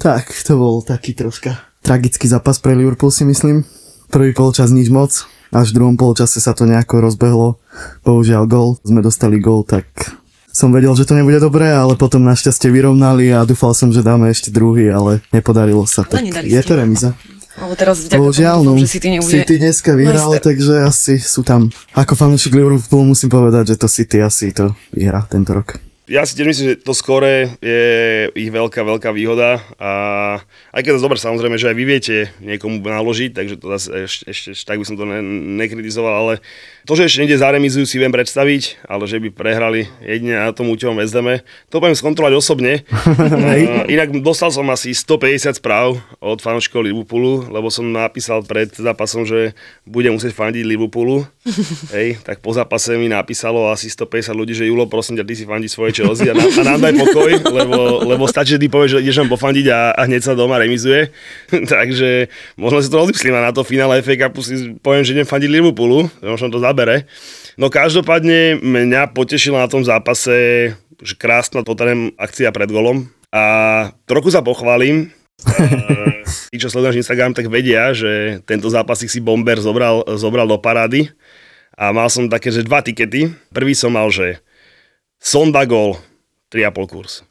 tak, to bol taký troška tragický zápas pre Liverpool si myslím. Prvý polčas nič moc, až v druhom polčase sa to nejako rozbehlo. Bohužiaľ gol, sme dostali gol, tak som vedel, že to nebude dobré, ale potom našťastie vyrovnali a dúfal som, že dáme ešte druhý, ale nepodarilo sa. Tak nedali je to remiza. Ale teraz vďaka Bohužiaľ, tomu, no, dúfam, že City nebude... City dneska vyhral, majster. takže asi sú tam. Ako fanúšik Liverpoolu musím povedať, že to City asi to vyhrá tento rok. Ja si tiež myslím, že to skore je ich veľká, veľká výhoda a aj keď to dobre, samozrejme, že aj vy viete niekomu naložiť, takže to zase ešte, ešte, ešte tak by som to ne, nekritizoval, ale to, že ešte niekde zaremizujú si viem predstaviť, ale že by prehrali jedine na tom úťovom SDM, to budem skontrolovať osobne. Inak dostal som asi 150 správ od fanúšikov Liverpoolu, lebo som napísal pred zápasom, že budem musieť fandiť Liverpoolu. Hej, tak po zápase mi napísalo asi 150 ľudí, že Julo, prosím ťa, ty si fandí svoje Chelsea a, nám, a nám daj pokoj, lebo, lebo stačí, že ty povieš, že ideš nám pofandiť a, a hneď sa doma remizuje. Takže možno si to rozmyslím a na to finále FA Cupu si poviem, že idem fandiť Liverpoolu, možno to zabere. No každopádne mňa potešila na tom zápase, že krásna Tottenham akcia pred golom a trochu sa pochválim, Tí, čo sledujú Instagram, tak vedia, že tento zápasík si Bomber zobral, zobral do parády a mal som také, že dva tikety. Prvý som mal, že Sonda gol 3,5 kurz.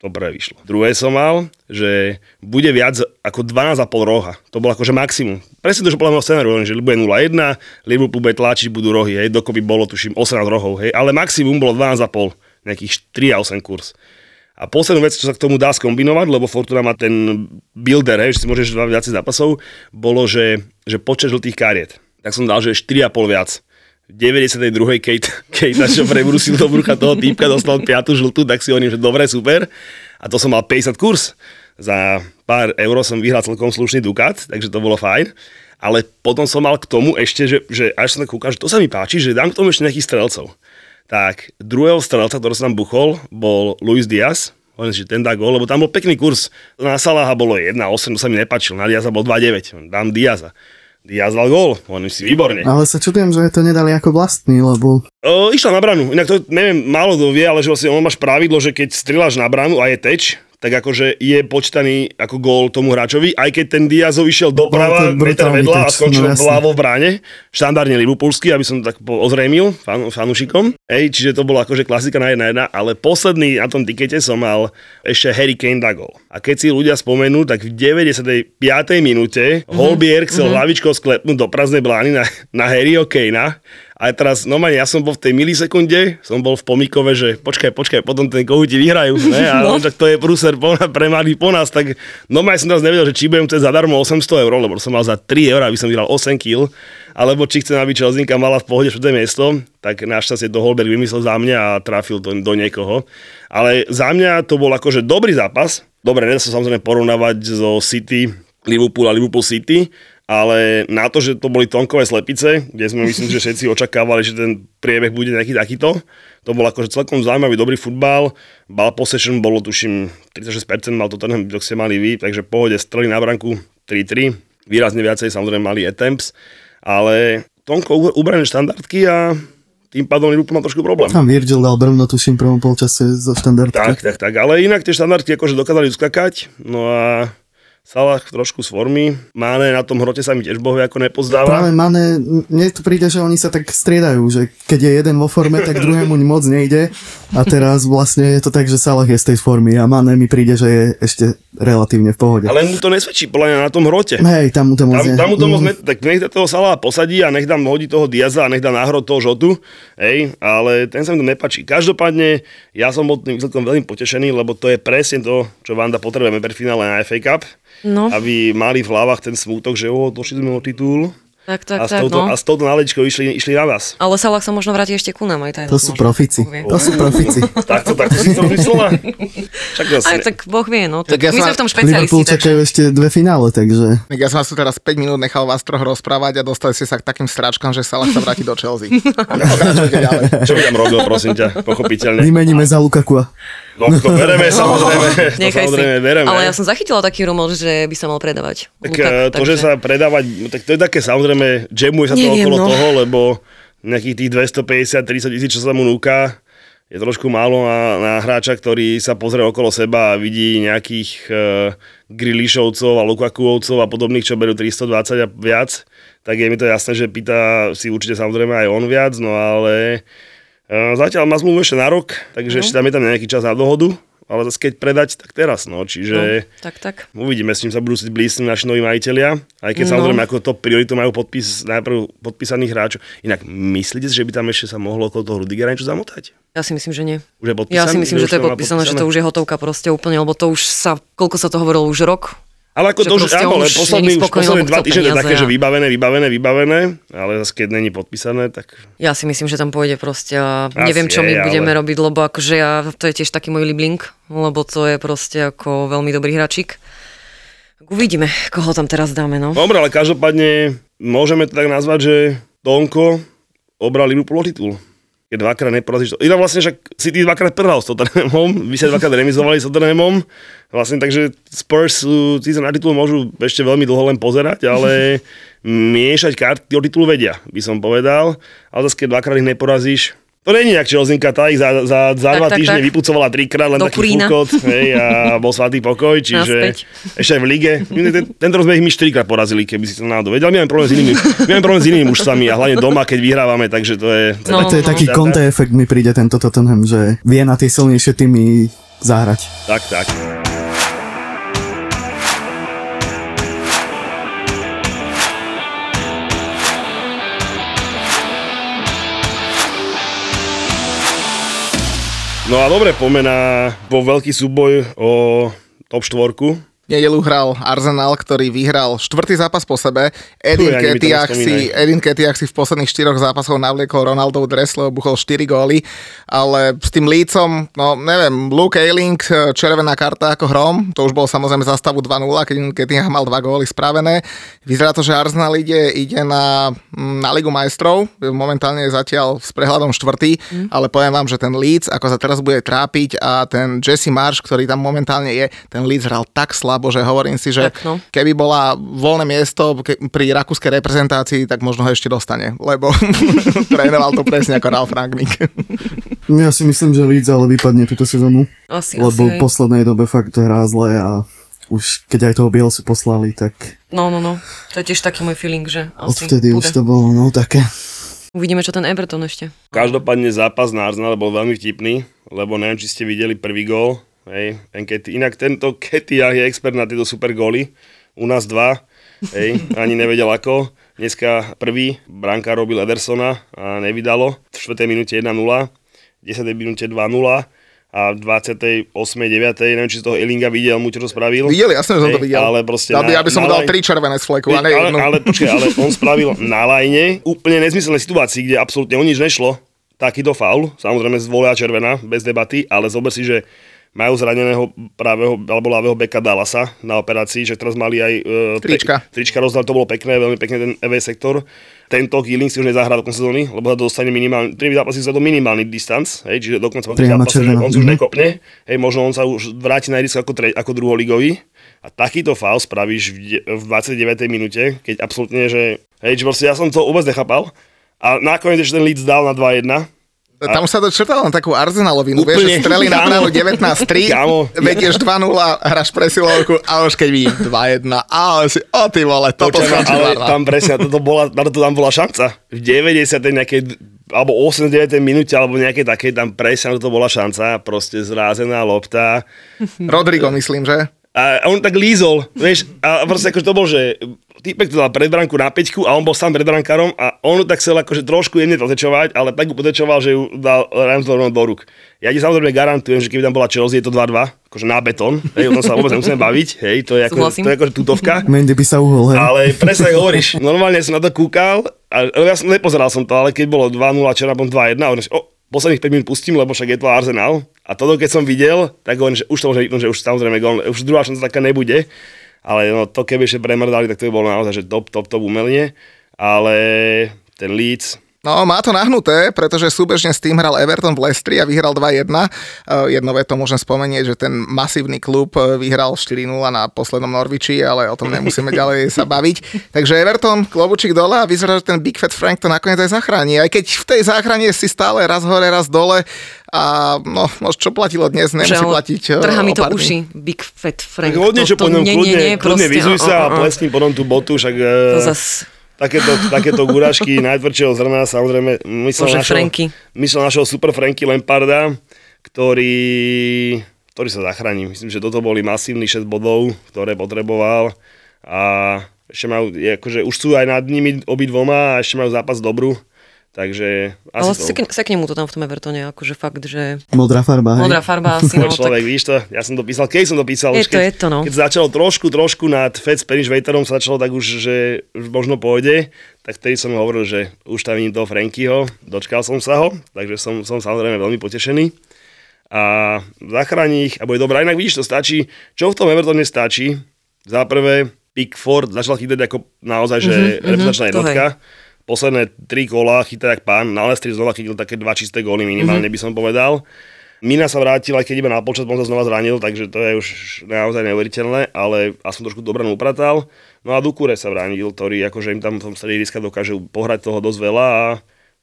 To prvé vyšlo. Druhé som mal, že bude viac ako 12,5 roha. To bolo akože maximum. Presne to, že podľa môjho že bude 0,1, Liverpool bude tlačiť, budú rohy, hej, dokopy bolo tuším 18 rohov, hej, ale maximum bolo 12,5, nejakých 3,8 kurz. A poslednú vec, čo sa k tomu dá skombinovať, lebo Fortuna má ten builder, hej, že si môžeš dať viacej zápasov, bolo, že, že počet žltých kariet. Tak som dal, že 4,5 viac. V 92. Kate, Kate čo prebrusil do brucha toho týpka, dostal 5. žltú, tak si hovorím, že dobre, super. A to som mal 50 kurz. Za pár eur som vyhral celkom slušný Ducat, takže to bolo fajn. Ale potom som mal k tomu ešte, že, že až som tak kúkal, že to sa mi páči, že dám k tomu ešte nejakých strelcov. Tak druhého strelca, ktorý sa tam buchol, bol Luis Diaz, len že ten dá gól, lebo tam bol pekný kurz. Na Salaha bolo 1,8, to sa mi nepačil, na Diaza bol 2,9, dám Diaza. Diaz dal gól, on si výborne. Ale sa čudujem, že to nedali ako vlastný, lebo O, išla na branu, inak to neviem, málo kto vie, ale že vlastne on máš pravidlo, že keď strieľaš na branu a je teč, tak akože je počítaný ako gól tomu hráčovi, aj keď ten Diazov išiel doprava, meter vedľa a skončil no vľavo v bráne, štandardne Liverpoolsky, aby som to tak ozrejmil fan, fanúšikom. Ej, čiže to bolo akože klasika na jedna jedna, ale posledný na tom tikete som mal ešte Harry Kane da gól. A keď si ľudia spomenú, tak v 95. minúte Mhm. Holbier chcel hlavičkou sklepnúť do prázdnej blány na, na Harryho Kanea a teraz, no ja som bol v tej milisekunde, som bol v pomikove, že počkaj, počkaj, potom ten kohuti vyhrajú, ne? A no. tak to je prúser po, pre mladý po nás, tak no som teraz nevedel, že či budem chcieť zadarmo 800 eur, lebo som mal za 3 eur, aby som vyhral 8 kg, alebo či chcem, aby Čelzinka mala v pohode všetké miesto, tak našťastie to Holberg vymyslel za mňa a trafil to do niekoho. Ale za mňa to bol akože dobrý zápas. Dobre, nedá sa samozrejme porovnávať zo City, Liverpool a Liverpool City, ale na to, že to boli tonkové slepice, kde sme myslím, že všetci očakávali, že ten priebeh bude nejaký takýto, to bol akože celkom zaujímavý, dobrý futbal. Ball possession bolo tuším 36%, mal to ten, čo ste mali vy, takže pohode streli na branku 3-3. Výrazne viacej samozrejme mali attempts, ale Tonko ubrané štandardky a tým pádom Liverpool má trošku problém. Tam Virgil dal brvno, tuším, prvom polčase zo štandardky. Tak, tak, tak, ale inak tie štandardky akože dokázali uskakať, no a Salah trošku z formy. Mane na tom hrote sa mi tiež bohvie ako nepozdáva. Práve Mane, mne to príde, že oni sa tak striedajú, že keď je jeden vo forme, tak druhému moc nejde. A teraz vlastne je to tak, že Salah je z tej formy a Mane mi príde, že je ešte relatívne v pohode. Ale mu to nesvedčí podľa mňa na tom hrote. Hej, tam mu to moc Tam, tam mu to moc Mm. ne, tak nech toho Salah posadí a nech tam hodí toho Diaza a nech dá náhrod toho Žotu, hej, ale ten sa mi to nepačí. Každopádne, ja som bol tým výsledkom veľmi potešený, lebo to je presne to, čo Vanda potrebujeme pre finále na FA Cup, No, aby mali v hlavách ten smútok, že o, došli sme o titul tak, tak, a, s tak, touto, no. a s touto nálečkou išli, išli na nás. Ale Salah sa možno vráti ešte ku nám aj taj. To sú profici. To sú profici. Takto, takto si to myslela? Však to Aj tak Boh vie, no. Tak Tak ja my sme v tom špecialisti. Liverpool čakajú ešte dve finále, takže... Tak ja som vás tu teraz 5 minút nechal vás troch rozprávať a dostali ste sa k takým stráčkam, že Salah sa vráti do Chelsea. Čo by tam robil, prosím ťa, pochopiteľne. Vymeníme za Lukaku. No, to bereme, samozrejme. To Nechaj si. samozrejme bereme. Ale ja som zachytila taký rumor, že by sa mal predávať. Tak Lukaku, eh, to, že takže- sa predávať, no, tak to je také samozrejme, jamuje sa to Neviem, okolo no. toho, lebo nejakých tých 250-30 tisíc, čo sa mu núka, je trošku málo na, na hráča, ktorý sa pozrie okolo seba a vidí nejakých uh, Grilišovcov a Lukakuovcov a podobných, čo berú 320 a viac, tak je mi to jasné, že pýta si určite samozrejme aj on viac, no ale uh, zatiaľ má zmluvu ešte na rok, takže No. ešte tam je tam nejaký čas na dohodu, ale zase keď predať, tak teraz, no, čiže... No, tak, tak. Uvidíme, s čím sa budú si blízli naši noví majiteľia. Aj keď No. samozrejme ako top prioritu majú podpis najprv podpísaných hráčov. Inak myslíte, si, že by tam ešte sa mohlo okolo toho Rudigera niečo zamotať? Ja si myslím, že nie. Už je podpísaný? Ja si myslím, že to je má podpísané, že to už je hotovka proste úplne, lebo to už sa, koľko sa to hovorilo už rok, Ale ako že to áno, ale už posledný, už posledné dva týždne je také, že vybavené, vybavené, vybavené, ale zase keď není podpísané, tak Ja si myslím, že tam pôjde proste a Asi neviem, čo je, my budeme ale- robiť, lebo akože ja, to je tiež taký môj libling, lebo to je proste ako veľmi dobrý. Tak Uvidíme, koho tam teraz dáme, no. Dobre, ale každopádne môžeme to tak nazvať, že Tonko obral Liverpool o titul. Keď dvakrát neporazíš. Inak vlastne však City dvakrát prehral s Tottenhamom, vy ste dvakrát remizovali s Tottenhamom. Vlastne takže Spurs uh, si sa na titul môžu ešte veľmi dlho len pozerať, ale miešať karty o titul vedia, by som povedal. Ale zase keď dvakrát ich neporazíš, to není jak Čelzinka, tá ich za, za, za Tak, dva tak, týždne tak. vypucovala trikrát, len Do taký Kurína. fúkot, hej, a bol svatý pokoj, čiže Naspäť. ešte aj v lige. Ten, tento rok sme ich my štyrikrát porazili, keby si to náhodou vedel. My máme problém s inými, my máme problém s inými mužstvami a hlavne doma, keď vyhrávame, takže to je... No, to je no. taký konté efekt mi príde tento Tottenham, že vie na tie silnejšie týmy zahrať. Tak, tak. No a dobre, poďme na po veľký súboj o top štvorku. Nedelu hral Arsenal, ktorý vyhral štvrtý zápas po sebe. Edin Ketiak si. Edin Ketiak si v posledných štyroch zápasoch navliekol Ronaldov dres, lebo buchol 4 góly. Ale s tým lícom, no neviem, Luke Ayling, červená karta ako hrom, to už bol samozrejme za stavu 2-0, keď Ketiak mal 2 góly spravené. Vyzerá to, že Arsenal ide, ide na, mm, na Ligu majstrov, momentálne je zatiaľ s prehľadom štvrtý, Mhm. ale poviem vám, že ten Leeds, ako sa teraz bude trápiť a ten Jesse Marsh, ktorý tam momentálne je, ten Leeds hral tak slabo, že hovorím si, že Tak, no. keby bola voľné miesto ke- pri rakúskej reprezentácii, tak možno ho ešte dostane, lebo trénoval to presne ako Ralf Rangnick. Ja si myslím, že Leeds ale vypadne túto sezónu, Asi, lebo asi, v poslednej dobe fakt hrá zle a už keď aj toho Bielsu poslali, tak No, no, no. To je tiež taký môj feeling, že asi odvtedy bude. už to bolo no také. Uvidíme, čo ten Everton ešte. Každopádne zápas na Arsenal bol veľmi vtipný, lebo neviem, či ste videli prvý gól. Hej, ten Kety. Inak tento Ketia je expert na tieto super góly. U nás dva. Hej, ani nevedel ako. Dneska prvý, branka robil Edersona a nevydalo. V 4. minúte 1-0, v 10. minúte 2-0 a v 28. 9. neviem, či z toho Elinga videl mu, čo to spravil. Videli, jasne, že som to videl. Ale proste by, aby som mu dal tri červené z fleku a ne ale, ale počkaj, ale on spravil na lajne úplne nezmyselné situácii, kde absolútne o nič nešlo. Takýto faul, samozrejme zvolia červená, bez debaty, ale zober si, že majú zraneného pravého alebo ľavého beka Dallasa na operácii, že teraz mali aj uh, Trička. trička rozdal, to bolo pekné, veľmi pekný ten EV sektor. Tento Keeling si už nezahrá do konca sezóny, lebo sa dostane minimálny, tri zápasy sa do minimálny distanc, hej, čiže dokonca že červená. on si už Mhm. nekopne, hej, možno on sa už vráti na ihrisko ako, tre, ako druholigový. A takýto faul spravíš v, v 29. minúte, keď absolútne, že hej, že proste ja som to vôbec nechápal. A nakoniec ešte ten Leeds dal na 2-1. Tam sa to črtalo len takú arzenalovinu, vieš, že streli na bránu 19-3, Kámo. vedieš 2-0, hráš presilovku a už keď vidím 2-1, ale si, o ty vole, toto Počujem, skončí ale 2-2. tam presne, toto bola, na to tam bola šanca. V 90. nejakej, alebo 89. minúte, alebo nejaké také, tam presne na to bola šanca. Proste zrázená lopta. Rodrigo, myslím, že? A on tak lízol, vieš, a proste akože to bol, že týpek to dal pred bránku na peťku a on bol sám pred brankárom a on tak chcel akože trošku jemne potečovať, ale tak ju potečoval, že ju dal Ramsdorf do rúk. Ja ti samozrejme garantujem, že keby tam bola Chelsea, je to 2-2, akože na betón, hej, o tom sa vôbec nemusíme baviť, hej, to je ako, Súhlasím. to je akože tutovka. Mendy by sa uhol, hej. Ale presne ako hovoríš, normálne som na to kúkal, a, ale ja som nepozeral som to, ale keď bolo 2-0, včera bol 2-1, a hovorím si, o, posledných 5 minút pustím, lebo však je to Arsenal. A toto keď som videl, tak hovorím, že už to môže vypnúť, že už samozrejme gól, už druhá šanca taká nebude. Ale no, to keby ešte premrdali, tak to by bolo naozaj, že top, top, top umelne. Ale ten Leeds, No, má to nahnuté, pretože súbežne s tým hral Everton v Leicestri a vyhral 2-1. Eh, Jedno to môžem spomenieť, že ten masívny klub eh, vyhral 4-0 na poslednom Norviči, ale o tom nemusíme ďalej sa baviť. Takže Everton, klobučík dole a vyzerá, že ten Big Fat Frank to nakoniec aj zachráni. Aj keď v tej záchrane si stále raz hore, raz dole a no, možno čo platilo dnes, nemusí platiť eh, Trhá mi to uši, Big Fat Frank. tak hodne čo to, po ňom, kľudne, kľudne vyzuj a- sa a pleskni potom tú botu, však To e, zas... takéto, takéto gurašky najtvrdšieho zrna, samozrejme, myslel Bože, našeho, Franky. myslel našeho super Franky Lamparda, ktorý, ktorý sa zachráni. Myslím, že toto boli masívny 6 bodov, ktoré potreboval a ešte majú, akože už sú aj nad nimi obidvoma a ešte majú zápas dobrú, takže asi Ale sekne, sekne mu to tam v tom Evertone, akože fakt, že Modrá farba, hej. modrá farba asi, no, človek, tak víš to, ja som to písal, keď som to písal, Je už to, keď, je to, no. keď začalo trošku, trošku nad Fed Spanish Waiterom sa začalo tak už, že už možno pôjde, tak vtedy som hovoril, že už tam vidím toho Frankyho, dočkal som sa ho, takže som, som samozrejme veľmi potešený. A zachráni ich a bude dobrá. Inak vidíš, to stačí, čo v tom Evertone stačí, za prvé Pickford začal chytať ako naozaj, že mm-hmm, reprezentačná jednotka, posledné tri kola chytá jak pán, na Lestri znova chytil také dva čisté góly minimálne, mm-hmm. by som povedal. Mina sa vrátil, aj keď iba na počas, on sa znova zranil, takže to je už naozaj neuveriteľné, ale aspoň trošku dobré upratal. No a Dukure sa vránil, ktorý akože im tam v tom stredí riska dokáže pohrať toho dosť veľa a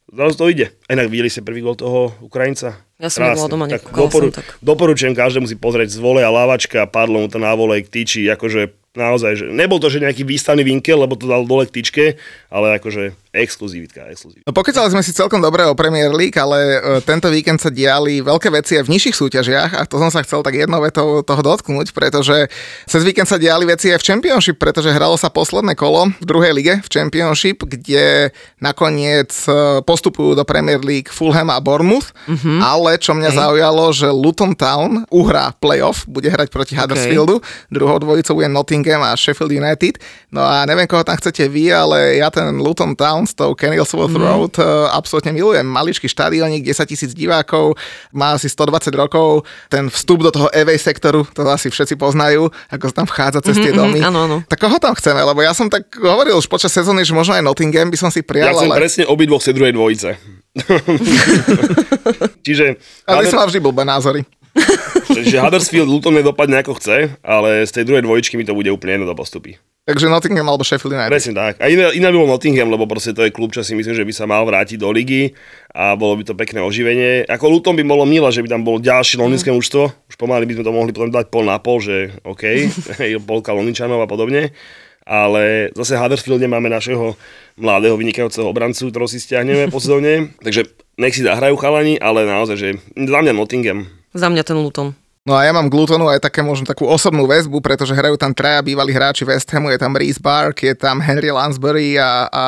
zrazu to ide. A inak videli ste prvý gol toho Ukrajinca? Ja som nebola doma, tak doporu, som tak. Doporučujem každému si pozrieť z vole a lávačka, padlo mu to na volej k tyči, akože naozaj, že nebol to, že nejaký výstavný vinkel, lebo to dal dole k tyčke, ale akože exkluzivitka, exkluzivitka. No pokecali sme si celkom dobre o Premier League, ale e, tento víkend sa diali veľké veci aj v nižších súťažiach a to som sa chcel tak jednou vetou toho dotknúť, pretože cez víkend sa diali veci aj v Championship, pretože hralo sa posledné kolo v druhej lige v Championship, kde nakoniec e, postupujú do Premier League Fulham a Bournemouth, mm-hmm. ale čo mňa zaujalo, že Luton Town uhrá playoff, bude hrať proti Huddersfieldu, druhou dvojicou je Nottingham a Sheffield United. No a neviem, koho tam chcete vy, ale ja ten Luton Town s tou Kenilsworth mm. Road uh, absolútne milujem. Maličký štadiónik, 10 tisíc divákov, má asi 120 rokov, ten vstup do toho EV sektoru, to asi všetci poznajú, ako sa tam vchádza cez tie domy. áno, áno. Tak koho tam chceme? Lebo ja som tak hovoril už počas sezóny, že možno aj Nottingham by som si Ja prijal, chcem ale... presne obidvoch z druhej dvojice. Čiže, Ale som mal vždy blbé názory. Čiže Huddersfield Luton nedopadne ako chce, ale z tej druhej dvojičky mi to bude úplne jedno do postupy. Takže Nottingham alebo Sheffield United. Presne tak. A iné, iné by bol Nottingham, lebo proste to je klub, čo si myslím, že by sa mal vrátiť do ligy a bolo by to pekné oživenie. Ako Luton by bolo milé, že by tam bolo ďalšie londýnske mužstvo. Už pomaly by sme to mohli potom dať pol na pol, že OK, polka Londýnčanov a podobne. Ale zase Huddersfield máme našeho mladého vynikajúceho obrancu, ktorého si stiahneme po sezóne. Takže nech si zahrajú chalani, ale naozaj, že za mňa Nottingham. Za mňa ten Luton. No a ja mám k Lutonu aj také možno takú osobnú väzbu, pretože hrajú tam traja bývalí hráči West Hamu, je tam Reese Bark, je tam Henry Lansbury a, a, a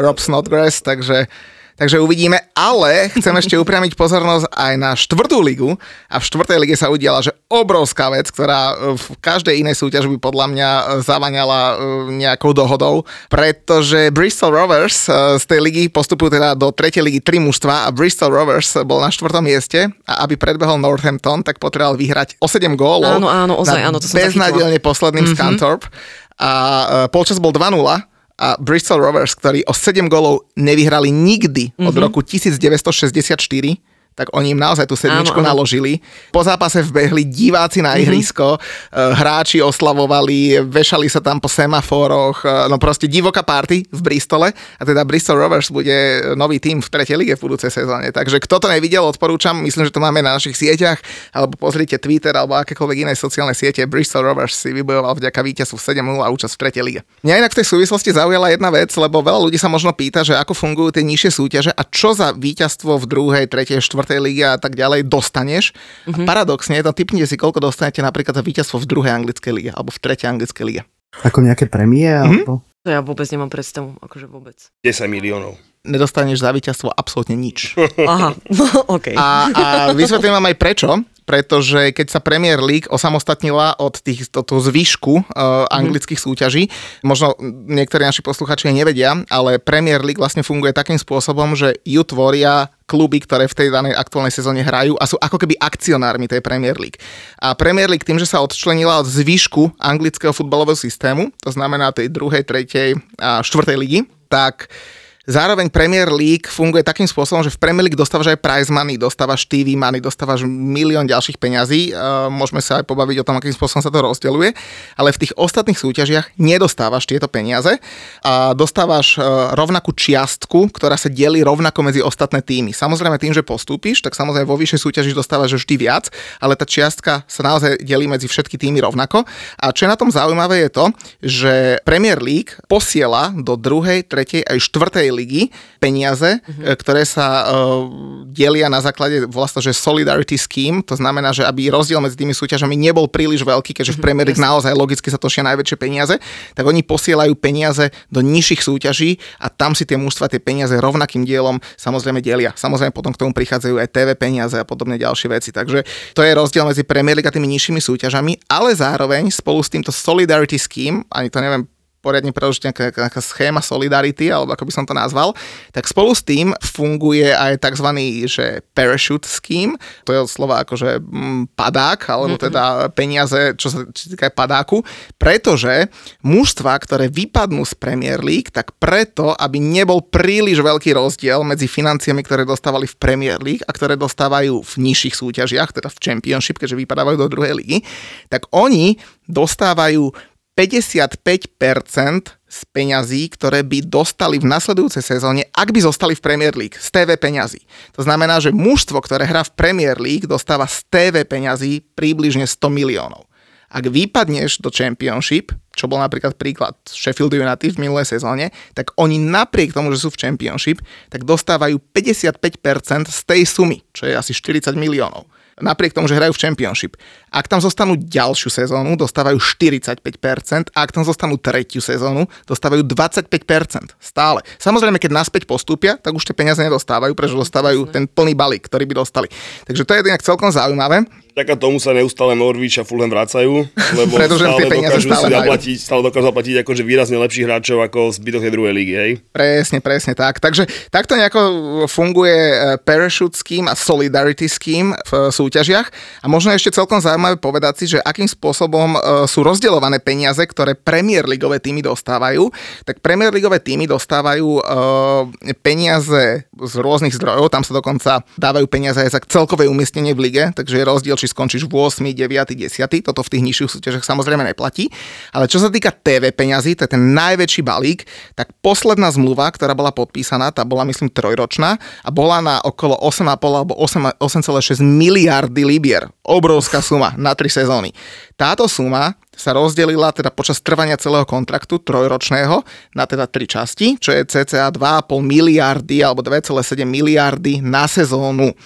Rob Snodgrass, takže Takže uvidíme, ale chcem ešte upriamiť pozornosť aj na štvrtú ligu. A v štvrtej lige sa udiala, že obrovská vec, ktorá e, v každej inej súťaži by podľa mňa e, zavaňala e, nejakou dohodou, pretože Bristol Rovers z tej ligy postupujú teda do tretej ligy tri mužstva a Bristol Rovers bol na štvrtom mieste. A aby predbehol Northampton, tak potreboval vyhrať o 7 gólov. Áno, áno, ozaj, áno, to som beznadielne posledným mm-hmm. Scantorp a polčas bol 2-0 a Bristol Rovers, ktorí o 7 golov nevyhrali nikdy od mm-hmm. roku 1964, tak oni im naozaj tú sedmičku Áno, áno. naložili. Po zápase vbehli diváci na ihrisko, mm-hmm. hráči oslavovali, vešali sa tam po semaforoch, e, no proste divoká party v Bristole a teda Bristol Rovers bude nový tým v tretej lige v budúcej sezóne. Takže kto to nevidel, odporúčam, myslím, že to máme na našich sieťach, alebo pozrite Twitter alebo akékoľvek iné sociálne siete. Bristol Rovers si vybojoval vďaka víťazstvu 7-0 a účasť v tretej lige. Mňa inak v tej súvislosti zaujala jedna vec, lebo veľa ľudí sa možno pýta, že ako fungujú tie nižšie súťaže a čo za víťazstvo v druhej, tretej, štvrtej lige a tak ďalej dostaneš. Mm-hmm. A paradoxne, to typnite si, koľko dostanete napríklad za víťazstvo v druhej anglickej lige alebo v tretej anglickej lige. Ako nejaké premie? Mhm. Alebo... To ja vôbec nemám predstavu, akože vôbec. 10 miliónov. Nedostaneš za víťazstvo absolútne nič. Aha, OK. A, a vysvetlím vám aj prečo. Pretože keď sa Premier League osamostatnila od tých, to, to zvyšku uh, anglických súťaží, možno niektorí naši posluchači nevedia, ale Premier League vlastne funguje takým spôsobom, že ju tvoria kluby, ktoré v tej danej aktuálnej sezóne hrajú a sú ako keby akcionármi tej Premier League. A Premier League tým, že sa odčlenila od zvyšku anglického futbalového systému, to znamená tej druhej, tretej a štvrtej ligy, tak Zároveň Premier League funguje takým spôsobom, že v Premier League dostávaš aj prize money, dostávaš TV money, dostávaš milión ďalších peňazí. Uh, môžeme sa aj pobaviť o tom, akým spôsobom sa to rozdeľuje, ale v tých ostatných súťažiach nedostávaš tieto peniaze a dostávaš uh, rovnakú čiastku, ktorá sa delí rovnako medzi ostatné týmy. Samozrejme tým, že postúpiš, tak samozrejme vo vyššej súťaži dostávaš vždy viac, ale tá čiastka sa naozaj delí medzi všetky týmy rovnako. A čo je na tom zaujímavé je to, že Premier League posiela do druhej, tretej aj štvrtej ligy peniaze, uh-huh. ktoré sa uh, delia na základe vlastne, že Solidarity Scheme, to znamená, že aby rozdiel medzi tými súťažami nebol príliš veľký, keďže v Premier League naozaj logicky sa tošia najväčšie peniaze, tak oni posielajú peniaze do nižších súťaží a tam si tie mužstva tie peniaze rovnakým dielom samozrejme delia. Samozrejme potom k tomu prichádzajú aj TV peniaze a podobne ďalšie veci. Takže to je rozdiel medzi Premier League a tými nižšími súťažami, ale zároveň spolu s týmto Solidarity Scheme, ani to neviem poriadne preložiť nejaká, nejaká schéma solidarity, alebo ako by som to nazval, tak spolu s tým funguje aj tzv. že parachute scheme, to je slova akože mm, padák, alebo teda peniaze, čo sa týka padáku, pretože mužstva, ktoré vypadnú z Premier League, tak preto, aby nebol príliš veľký rozdiel medzi financiami, ktoré dostávali v Premier League a ktoré dostávajú v nižších súťažiach, teda v Championship, keďže vypadávajú do druhej ligy, tak oni dostávajú 55% z peňazí, ktoré by dostali v nasledujúcej sezóne, ak by zostali v Premier League, z TV peňazí. To znamená, že mužstvo, ktoré hrá v Premier League, dostáva z TV peňazí približne 100 miliónov. Ak vypadneš do Championship, čo bol napríklad príklad Sheffield United v minulej sezóne, tak oni napriek tomu, že sú v Championship, tak dostávajú 55% z tej sumy, čo je asi 40 miliónov napriek tomu, že hrajú v Championship. Ak tam zostanú ďalšiu sezónu, dostávajú 45%, a ak tam zostanú tretiu sezónu, dostávajú 25%. Stále. Samozrejme, keď naspäť postúpia, tak už tie peniaze nedostávajú, pretože dostávajú ten plný balík, ktorý by dostali. Takže to je inak celkom zaujímavé. Vďaka tomu sa neustále Norwich a Fulham vracajú, lebo Pretože stále dokážu stále si zaplatiť, stále dokážu zaplatiť akože výrazne lepších hráčov ako zbytok tej druhej ligy, hej. Presne, presne tak. Takže takto nejako funguje eh, Parachute Scheme a Solidarity Scheme v eh, súťažiach. A možno ešte celkom zaujímavé povedať si, že akým spôsobom eh, sú rozdeľované peniaze, ktoré Premier Ligové týmy dostávajú. Tak Premier Ligové týmy dostávajú peniaze z rôznych zdrojov, tam sa dokonca dávajú peniaze aj za celkové umiestnenie v lige, takže je rozdiel, či skončíš v 8, 9, 10. Toto v tých nižších súťažiach samozrejme neplatí. Ale čo sa týka TV peňazí, to je ten najväčší balík, tak posledná zmluva, ktorá bola podpísaná, tá bola myslím trojročná a bola na okolo 8,5 alebo 8 8,6 miliardy libier. Obrovská suma na 3 sezóny. Táto suma sa rozdelila teda počas trvania celého kontraktu trojročného na teda tri časti, čo je cca 2,5 miliardy alebo 2,7 miliardy na sezónu.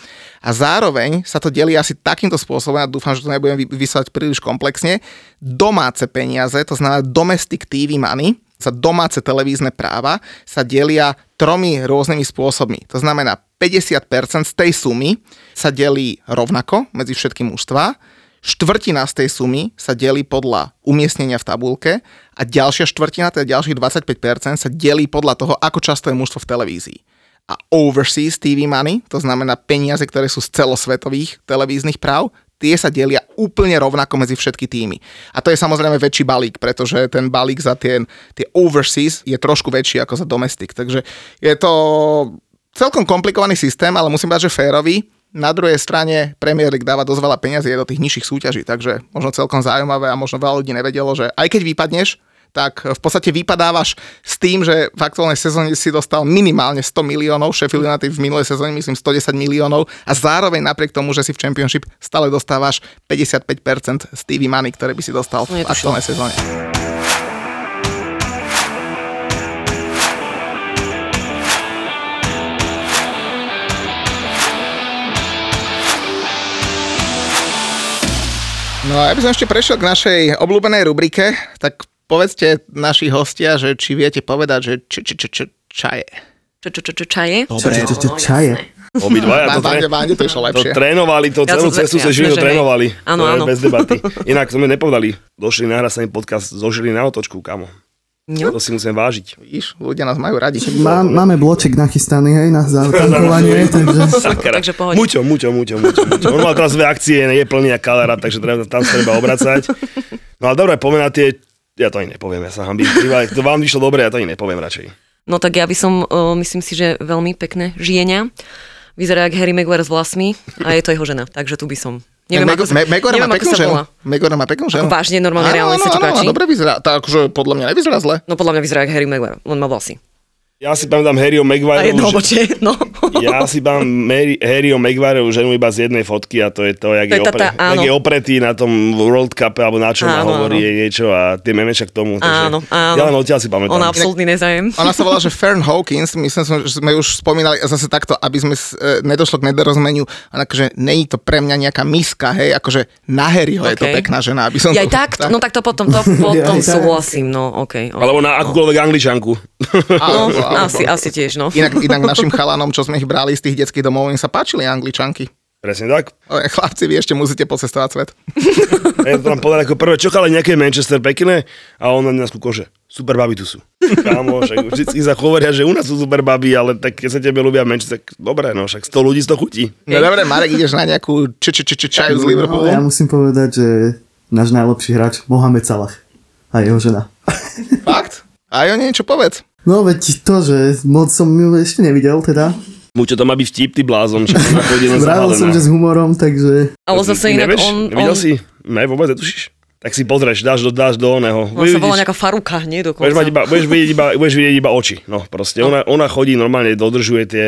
A zároveň sa to delí asi takýmto spôsobom, ja dúfam, že to nebudem vy- vysvetľať príliš komplexne, domáce peniaze, to znamená domestic TV money, sa domáce televízne práva sa delia tromi rôznymi spôsobmi. To znamená, 50% z tej sumy sa delí rovnako medzi všetky mužstva, štvrtina z tej sumy sa delí podľa umiestnenia v tabulke a ďalšia štvrtina, teda ďalších 25% sa delí podľa toho, ako často je mužstvo v televízii. A overseas TV money, to znamená peniaze, ktoré sú z celosvetových televíznych práv, tie sa delia úplne rovnako medzi všetky týmy. A to je samozrejme väčší balík, pretože ten balík za tie, tie overseas je trošku väčší ako za domestic. Takže je to celkom komplikovaný systém, ale musím povedať, že férový. Na druhej strane Premier League dáva dosť veľa peniazí do tých nižších súťaží, takže možno celkom zaujímavé a možno veľa ľudí nevedelo, že aj keď vypadneš, tak v podstate vypadávaš s tým, že v aktuálnej sezóne si dostal minimálne 100 miliónov, Sheffield United v minulej sezóne myslím 110 miliónov a zároveň napriek tomu, že si v Championship stále dostávaš 55% z TV money, ktoré by si dostal v aktuálnej sezóne. No a ja by som ešte prešiel k našej obľúbenej rubrike, tak povedzte naši hostia, že či viete povedať, že č, č, č, č, čaje. Čo, čo, čo, čo, čaje? Čo, čo, čo, čo, čaje? Obidvaja to, tre- to išlo to lepšie. trénovali, to Ja celú som cestu sa Žilinu že hej. trénovali. Áno, To áno. Bez debaty. Inak sme nepovedali, došli nahrať sa im podcast zo Žiliny na otočku, kamo. No. To si musím vážiť. Vidíš, ľudia nás majú radi. Má, máme bloček nachystaný, hej, na zatankovanie, takže... Sakra. Takže pohode. Muťo, muťo, muťo, muťo, muťo. On mal teraz dve akcie, je plný jak kalera, takže treba, tam sa treba obracať. No ale dobre, poďme na tie, ja to ani nepoviem, ja sa hambím. To vám vyšlo dobre, ja to ani nepoviem radšej. No tak ja by som, uh, myslím si, že veľmi pekné žienia. Vyzerá jak Harry Maguire s vlasmi a je to jeho žena, takže tu by som. Neviem, Meg- ako, sa- Me- Megora má neviem, ako peknú ženu. Megora má peknú ženu. Ako vážne, normálne, reálne sa ti páči? dobre vyzerá. Tak, akože podľa mňa nevyzerá zle. No podľa mňa vyzerá jak Harry Maguire, len má vlasy. Ja si pamätám Harryho A Maguire, jedno obočie, no. ja si pamätám Harryho Maguire ženu iba z jednej fotky a to je to, jak, To je, opre, tá- áno. jak je opretý na tom World Cup alebo na čom a Áno, hovorí áno. niečo a tie memeča k tomu. takže Áno, áno. Ja len odtiaľ si pamätám. Ona absolútny nezájem. Ona sa volá, že Fern Hawkins, myslím, že sme už spomínali zase takto, aby sme e, nedošlo k nedorozumeniu, ona akože není to pre mňa nejaká miska, hej, akože na Harryho je to pekná žena, aby som Ja to... tak, no tak to potom, to potom tak. súhlasím, no okej. Okay, Alebo na akúkoľvek angličanku. No, Alebo- alebo- asi, asi tiež, no. Inak, inak našim chalanom, čo sme ich brali z tých detských domov, im sa páčili angličanky. Presne tak. Ale Chlapci, vy ešte musíte pocestovať svet. Ja to tam povedal ako prvé, čo ale nejaké Manchester pekné a on na nás kúkol, že super baby tu sú. Kámo, však vždycky sa hovoria, že u nás sú super baby, ale tak keď sa tebe ľúbia Manchester, tak dobre, no však 100 ľudí 100 chutí. No dobre, Marek, ideš na nejakú č, č, č, č, čaju z No, ja musím povedať, že náš najlepší hráč, Mohamed Salah a jeho žena. Fakt? A o niečo povedz. No veď to, že moc som ju ešte nevidel teda. Muťo to má byť vtip, ty blázon, Vravil som, že s humorom, takže... Ale zase inak Nevieš? on, Nevidel on, si? Ne, vôbec netušíš? Tak si pozrieš, dáš do, dáš do oného. on sa volá nejaká Faruka, nie Budeš, mať dokonca. iba, budeš, vidieť iba, budeš vidieť iba oči. No proste, ona, ona chodí normálne, dodržuje tie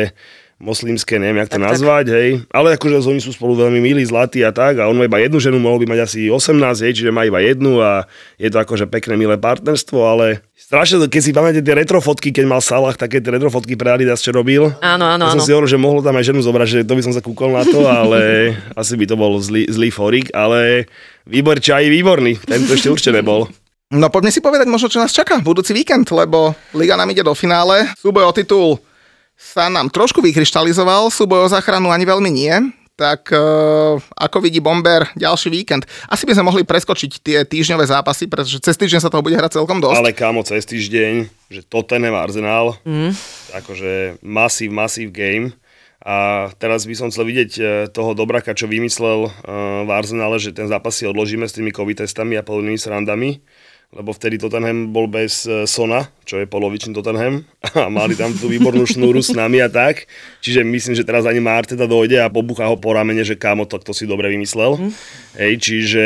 moslimské, neviem, jak to Tak, tak. nazvať, hej. Ale akože oni sú spolu veľmi milí, zlatí a tak. A on má iba jednu ženu, mohol by mať asi 18, hej, čiže má iba jednu a je to akože pekné, milé partnerstvo, ale strašne, to- keď si pamätáte tie retrofotky, keď mal Salah, také tie retrofotky pre Adidas, čo robil. Áno, áno, Ja som áno. si hovoril, že mohlo tam aj ženu zobrať, že to by som sa kúkol na to, ale asi by to bol zlý, zlý forik, ale výbor čaj výborný, tento ešte určite nebol. No poďme si povedať možno, čo nás čaká budúci víkend, lebo Liga nám ide do finále. Súboj o titul sa nám trošku vykryštalizoval, súboj o záchranu ani veľmi nie. Tak uh, ako vidí Bomber ďalší víkend? Asi by sme mohli preskočiť tie týždňové zápasy, pretože cez týždeň sa toho bude hrať celkom dosť. Ale kámo, cez týždeň, že Tottenham Arsenal, mm. akože masív, masív game. A teraz by som chcel vidieť e, toho Dobraka, čo vymyslel e, v Arsenale, že ten zápas si odložíme s tými covid testami a podobnými srandami, lebo vtedy Tottenham bol bez e, Sona, čo je polovičný Tottenham a mali tam tú výbornú šnúru s nami a tak. Čiže myslím, že teraz ani Marteta dojde a pobuchá ho po ramene, že kámo, to, to si dobre vymyslel. Mm. Hej, čiže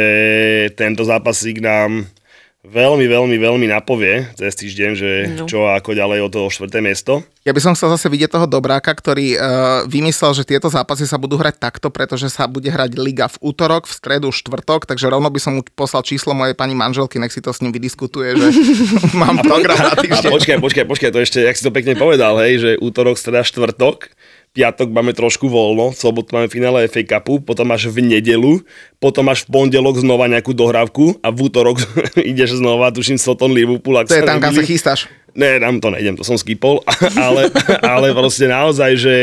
tento zápasík nám veľmi, veľmi, veľmi napovie cez týždeň, že No. čo a ako ďalej o to štvrté miesto. Ja by som chcel zase vidieť toho Dobráka, ktorý uh, vymyslel, že tieto zápasy sa budú hrať takto, pretože sa bude hrať liga v útorok, v stredu, štvrtok, takže rovno by som mu poslal číslo mojej pani manželky, nech si to s ním vydiskutuje, že mám program na A týždeň. počkaj, počkaj, počkaj, to ešte, jak si to pekne povedal, hej, že útorok, streda, štvrtok, piatok máme trošku voľno, v sobotu máme finále FA Cupu, potom máš v nedelu, potom máš v pondelok znova nejakú dohrávku a v útorok ideš znova, tuším, Soton Liverpool. To je tam, kam sa chystáš. Ne, tam to nejdem, to som skipol, ale, ale proste naozaj, že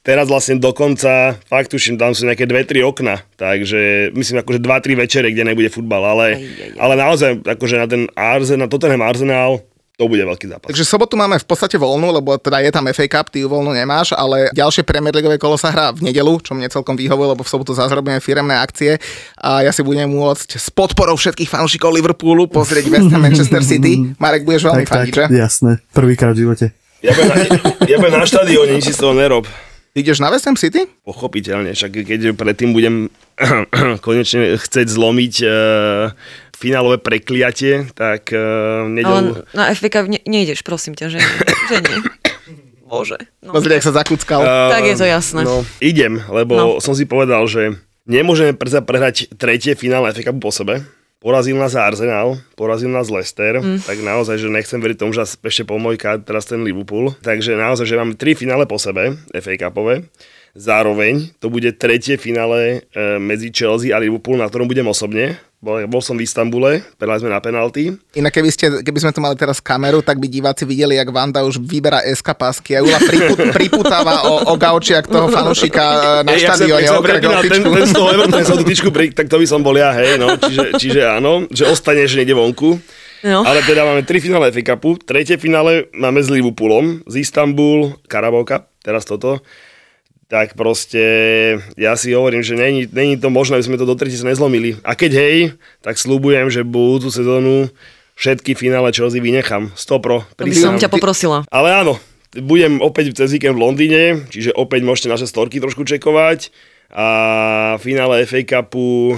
teraz vlastne dokonca, fakt tuším, tam sú nejaké dve, tri okna, takže myslím akože dva, tri večere, kde nebude futbal, ale, Aj, aj, aj. ale naozaj akože na ten Arsenal, na Tottenham Arsenal, to bude veľký zápas. Takže sobotu máme v podstate voľnú, lebo teda je tam FA Cup, ty ju voľnú nemáš, ale ďalšie Premier Leagueové kolo sa hrá v nedelu, čo mne celkom vyhovuje, lebo v sobotu zase robíme firemné akcie a ja si budem môcť s podporou všetkých fanúšikov Liverpoolu pozrieť West Ham Manchester City. Marek, budeš veľmi Tak, tak, fandiť, že? jasné. Prvýkrát v živote. Ja budem na, ja budem na štadióne, nič si z toho nerob. Ideš na West Ham City? Pochopiteľne, však keď predtým budem konečne chcieť zlomiť uh, finálové prekliatie, tak uh, nedelu... Ale na FVK ne, nejdeš, prosím ťa, že, že nie. Bože. No. Pozri, ak sa zakúckal. Eh, Tak je to jasné. No, idem, lebo No. som si povedal, že nemôžeme predsa prehrať tretie finále FA Cupu po sebe. Porazil nás Arsenal, porazil nás Leicester, mm. tak naozaj, že nechcem veriť tomu, že ešte pomojká teraz ten Liverpool. Takže naozaj, že máme tri finále po sebe, FA Cupové. Zároveň to bude tretie finále e, medzi Chelsea a Liverpool, na ktorom budem osobne. Bol, bol som v Istambule, prehrali sme na penalty. Inak keby, ste, keby sme tu mali teraz kameru, tak by diváci videli, jak Vanda už vyberá eskapásky a Jula priput, priputáva o, o gaučiak toho fanúšika e, na ja štadióne. ja som ten, ten z toho Everton, som tú tyčku, pri, tak to by som bol ja, hej, no, čiže, čiže áno, že ostaneš niekde vonku. No. Ale teda máme tri finále FA Cupu, tretie finále máme s Liverpoolom, z Istanbul, Carabao Cup, teraz toto. Tak proste ja si hovorím, že není, není to možné, aby sme to do tretice nezlomili. A keď hej, tak slúbujem, že budúcu sezónu všetky finále Chelsea vynechám. 100 pro. To by som ťa poprosila. Ale áno, budem opäť cez víkend v Londýne, čiže opäť môžete naše storky trošku čekovať a finále FA Cupu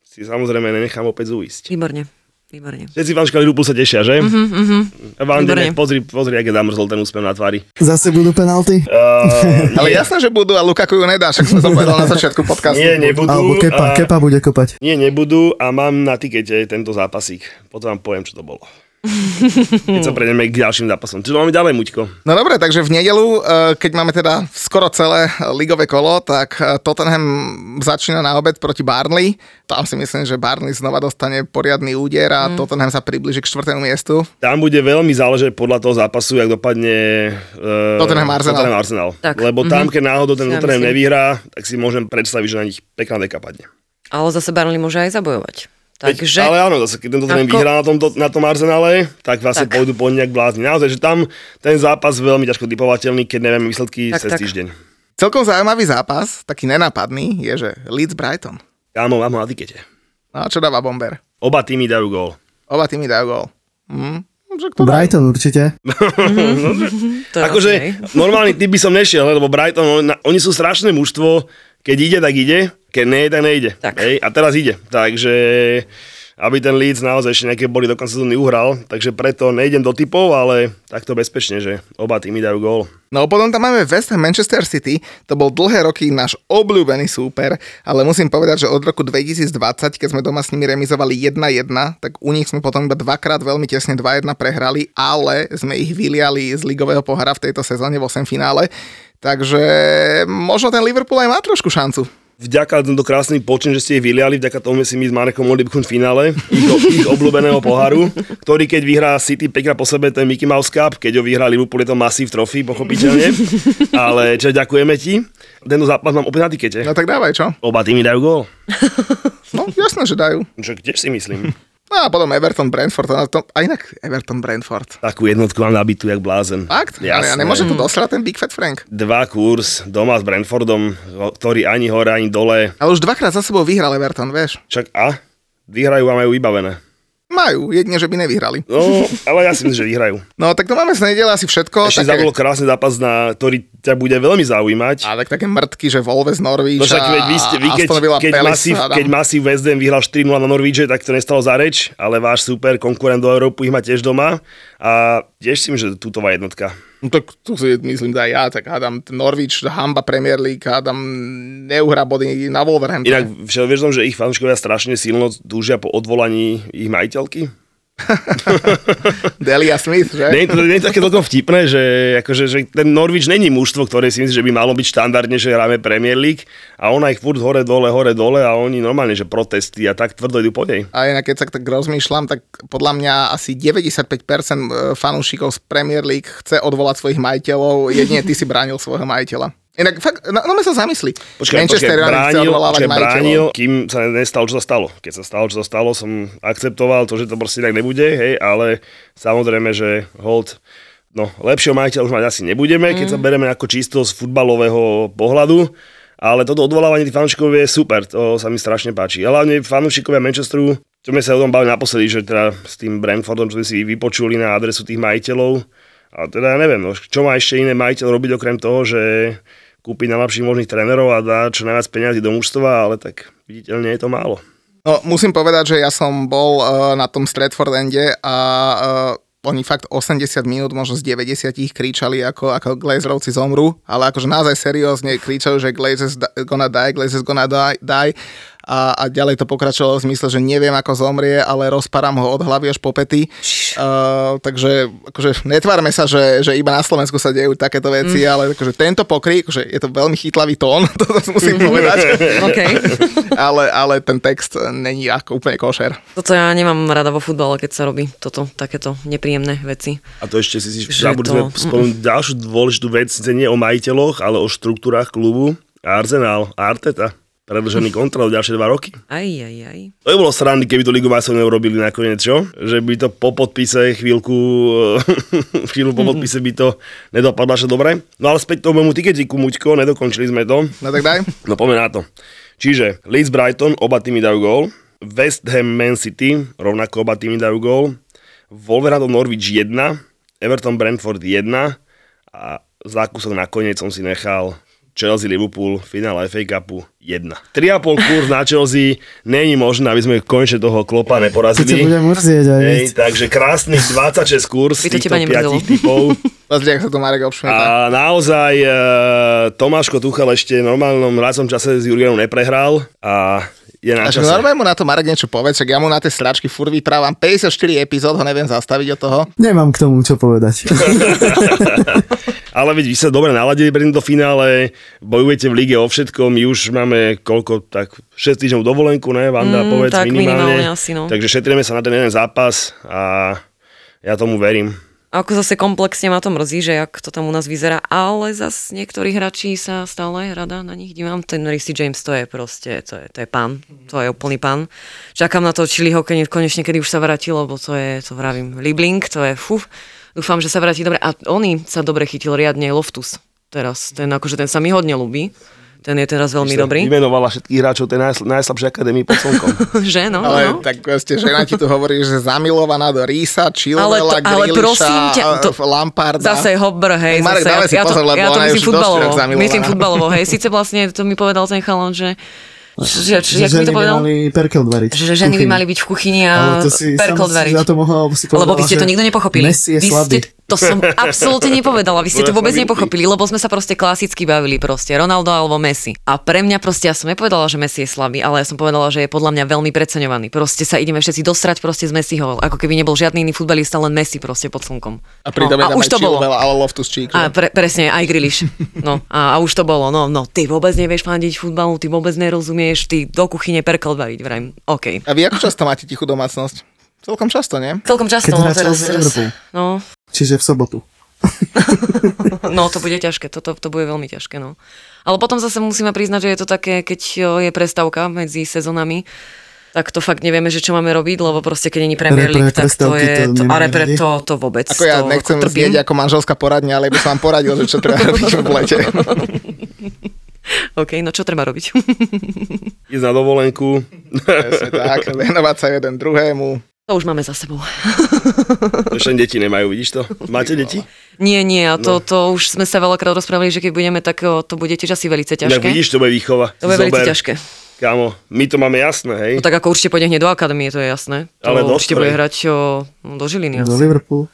si samozrejme nenechám opäť zújsť. Výborne. Výborne. Všetci fanškali Liverpool sa tešia, že? Vande, Výborne. nech pozri, pozri, aké zamrzol ten úsmev na tvári. Zase budú penalty? Uh, Ale jasné, že budú a Lukaku ju nedá, však som to povedal na začiatku podcastu. nie, nebudú. Alebo kepa, a, kepa bude kopať. Nie, nebudú a mám na tikete tento zápasík. Potom vám poviem, čo to bolo. Keď sa prejdeme k ďalším zápasom. Čo máme ďalej, Muťko? No dobre, takže v nedelu, eh, keď máme teda skoro celé ligové kolo, tak eh, Tottenham začína na obed proti Barnley. Tam si myslím, že Barnley znova dostane poriadny úder a Tottenham sa približí k štvrtému miestu. Tam bude veľmi záležať podľa toho zápasu, jak dopadne uh, Tottenham Arsenal. Tottenham Arsenal. Tak, Lebo tam, keď náhodou ten ja Tottenham nevyhrá, tak si môžem predstaviť, že na nich pekná deka padne. Ale zase Burnley môže aj zabojovať. Veď, Takže... Ale áno, zase keď ten Tottenham Ako- vyhrá na tom, na tom Arsenále, tak vlastne Tak. pôjdu po nejak blázni. Naozaj, že tam ten zápas veľmi ťažko typovateľný, keď nevieme výsledky Tak, cez tak. týždeň. Celkom zaujímavý zápas, taký nenápadný, je, že Leeds Brighton. Kámo, mám ho na tikete. No a čo dáva Bomber? Oba týmy dajú gól. Oba týmy dajú gól. Hm? Kto dá? Brighton určite. Je Akože normálny typ by som nešiel, lebo Brighton, on, oni sú strašné mužstvo, keď ide, tak ide, keď nie, tak nejde. Tak. Hej? A teraz ide. Takže aby ten Leeds naozaj ešte nejaké boli do konca sezóny uhral, takže preto nejdem do typov, ale takto bezpečne, že oba týmy dajú gól. No potom tam máme West Ham Manchester City, to bol dlhé roky náš obľúbený súper, ale musím povedať, že od roku 2020, keď sme doma s nimi remizovali 1-1, tak u nich sme potom iba dvakrát veľmi tesne 2-1 prehrali, ale sme ich vyliali z ligového pohara v tejto sezóne v 8 finále, takže možno ten Liverpool aj má trošku šancu. Vďaka tento krásny počin, že ste ich vyliali, vďaka tomu si my s Marekom mohli vypchnúť v finále ich, ich obľúbeného poháru, ktorý keď vyhrá City pekne po sebe, je Mickey Mouse Cup, keď ho vyhrá Liverpool, je to Massive Trophy, pochopiteľne. Ale čo ďakujeme ti. Tento zápas mám opäť na tikete. No tak dávaj, čo? Oba týmy dajú gól. No jasné, že dajú. Čo tiež si myslím. No a potom Everton Brentford, a, to, a inak Everton Brentford. Takú jednotku mám nabitú, jak blázen. Fakt? Ale ja Jasné. nemôže to dosrať ten Big Fat Frank. Dva kurz doma s Brentfordom, ktorý ani hore, ani dole. Ale už dvakrát za sebou vyhral Everton, vieš. Čak a? Vyhrajú a majú vybavené. Majú, jedine, že by nevyhrali. No, ale ja si myslím, že vyhrajú. No tak to máme z nedele asi všetko. Ešte také, zabolo krásny zápas, na, ktorý ťa bude veľmi zaujímať. a tak také mrtky, že Wolves Norwich No však veď vy ste, vy keď, keď, hádam. keď Massive West Ham vyhral 4-0 na Norvíče, tak to nestalo za reč, ale váš super konkurent do Európy ich má tiež doma a tiež si myslím, že tutová jednotka. No tak tu si myslím, že aj ja, tak hádam Norwich, hamba Premier League, hádam neuhra body na Wolverhampton. Inak však vieš, že ich fanúšikovia strašne silno túžia po odvolaní ich majiteľky? Delia Smith, že? Nie, to, nie je to také celkom vtipné, že, akože, že ten Norwich není mužstvo, ktoré si myslí, že by malo byť štandardne, že hráme Premier League a ona ich furt hore dole, hore dole a oni normálne, že protesty a tak tvrdo idú po nej. A inak keď sa tak rozmýšľam, tak podľa mňa asi 95% fanúšikov z Premier League chce odvolať svojich majiteľov, jedine ty si bránil svojho majiteľa. Inak fakt, no, no sa zamyslí. Počkaj, Manchester počkaj, bránil, majiteľov. bránil, kým sa nestalo, čo sa stalo. Keď sa stalo, čo sa stalo, som akceptoval to, že to proste tak nebude, hej, ale samozrejme, že hold, no, lepšieho majiteľa už mať asi nebudeme, keď sa bereme ako čisto z futbalového pohľadu, ale toto odvolávanie tých fanúšikov je super, to sa mi strašne páči. A hlavne fanúšikovia Manchesteru, čo sme sa o tom bavili naposledy, že teda s tým Brentfordom, čo sme si vypočuli na adresu tých majiteľov, a teda ja neviem, no, čo má ešte iné majiteľ robiť okrem toho, že kúpiť najlepších možných trénerov a dá čo najviac peniazy do mužstva, ale tak viditeľne je to málo. No, musím povedať, že ja som bol uh, na tom Stratford ende a uh, oni fakt 80 minút, možno z 90 ich kričali, ako, ako Glazerovci zomru, ale akože naozaj seriózne kričali, že Glazers gonna die, Glazers gonna die, die a, a ďalej to pokračovalo v zmysle, že neviem ako zomrie, ale rozparám ho od hlavy až po pety. Uh, takže akože netvárme sa, že, že iba na Slovensku sa dejú takéto veci, mm. ale akože tento pokrik, že je to veľmi chytlavý tón, to musím povedať. Okay. ale, ale ten text není ako úplne košer. Toto ja nemám rada vo futbale, keď sa robí toto, takéto nepríjemné veci. A to ešte si zabudli to- sme spomenúť ďalšiu dôležitú vec, nie o majiteľoch, ale o štruktúrách klubu. Arsenal, Arteta, predlžený kontrakt ďalšie dva roky. Aj, aj, aj. To by bolo srandy, keby to Ligu majstrov neurobili nakoniec, čo? Že by to po podpise chvíľku, chvíľu po podpise by to nedopadlo až dobre. No ale späť tomu tiketiku, Muťko, nedokončili sme to. No tak daj. No poďme na to. Čiže Leeds Brighton, oba týmy dajú gól. West Ham Man City, rovnako oba týmy dajú gól. Wolverhampton Norwich 1, Everton Brentford 1 a zákusok nakoniec som si nechal Chelsea Liverpool, finále FA Cupu 1. 3,5 kurz na Chelsea, není možné, aby sme konečne toho klopa neporazili. budem mrzieť aj Hej, takže krásnych 26 kurz By to týchto teba nemrzelo. 5 typov. Pozri, ak sa to Marek. A naozaj e, Tomáško Tuchel ešte v normálnom rácom čase s Jurgenom neprehral a je na čase. normálne mu na to Marek niečo povedz, však ja mu na tie sračky furt vyprávam 54 epizód, ho neviem zastaviť od toho. Nemám k tomu čo povedať. Ale veď vy sa dobre naladili pre do finále, bojujete v lige o všetko, my už máme koľko, tak 6 týždňov dovolenku, ne, Vanda, Mm, povedz tak minimálne. minimálne asi, no. Takže šetríme sa na ten jeden zápas a ja tomu verím. Ako zase komplexne ma to mrzí, že jak to tam u nás vyzerá, ale zase niektorí hráči sa stále rada na nich dívam. Ten Rissy James to je proste, to je, to je pán, to je úplný pán. Čakám na to Chiliho keď- konečne, kedy už sa vráti, lebo to je, to vravím, Libling, to je fuf. Dúfam, že sa vráti dobre. A oni sa dobre chytil riadne Loftus teraz. Ten, akože ten sa mi hodne ľúbi. Ten je teraz veľmi Sa dobrý. Vymenovala všetkých hráčov tej najsl- najslabšej akadémii pod slnkom. že, no, Ale no. tak ste žena ti tu hovorí, že zamilovaná do Rísa, Chilwella, Ale to- ale prosím ťa, to- Lamparda. Zase Hobber, hej, Marek, zase, dávaj si ja, pozor, to, lebo ja to ona je myslím futbalovo, myslím futbalovo, hej, síce vlastne to mi povedal ten chalan, že, že, že, Že ženy to by povedal? mali perkel dvariť. Že ženy by mali byť v kuchyni a to si dvariť. to lebo povedala, ste to nikto nepochopili. Messi je vy slabý. ste, to som absolútne nepovedala, vy ste to vôbec nepochopili, lebo sme sa proste klasicky bavili proste, Ronaldo alebo Messi. A pre mňa proste, ja som nepovedala, že Messi je slabý, ale ja som povedala, že je podľa mňa veľmi preceňovaný. Proste sa ideme všetci dostrať proste z Messiho, ako keby nebol žiadny iný futbalista, len Messi proste pod slnkom. A pritom no, a už to bolo. Ale Loftus Cheek. A pre, presne, aj Griliš. No, a, a už to bolo. No, no, ty vôbec nevieš fandiť futbalu, ty vôbec nerozumieš, ty do kuchyne perkel variť, vrajím. OK. A vy ako často máte tichú domácnosť? Celkom často, nie? Celkom často, Keď no, teraz, teraz, no, Čiže v sobotu. no, to bude ťažké, toto to bude veľmi ťažké, no. Ale potom zase musíme priznať, že je to také, keď o, je prestávka medzi sezónami, tak to fakt nevieme, že čo máme robiť, lebo proste keď není Premier League, tak to je, to to, a repre to, to vôbec, Ako ja to nechcem trpím. znieť ako manželská poradňa, ale by som vám poradil, že čo treba robiť v lete. OK, no čo treba robiť? Ísť na dovolenku. Presne tak, venovať sa jeden druhému. To už máme za sebou. Ešte deti nemajú, vidíš to? Máte deti? Nie, nie, a No. to, to už sme sa veľakrát rozprávali, že keď budeme, tak to bude tiež asi veľmi ťažké. vidíš, to bude výchova. To bude veľmi ťažké. Kámo, my to máme jasné, hej? No tak ako určite pôjde hneď do akadémie, to je jasné. To Ale do určite bude hrať o, no, do Žiliny Do asi. Liverpoolu.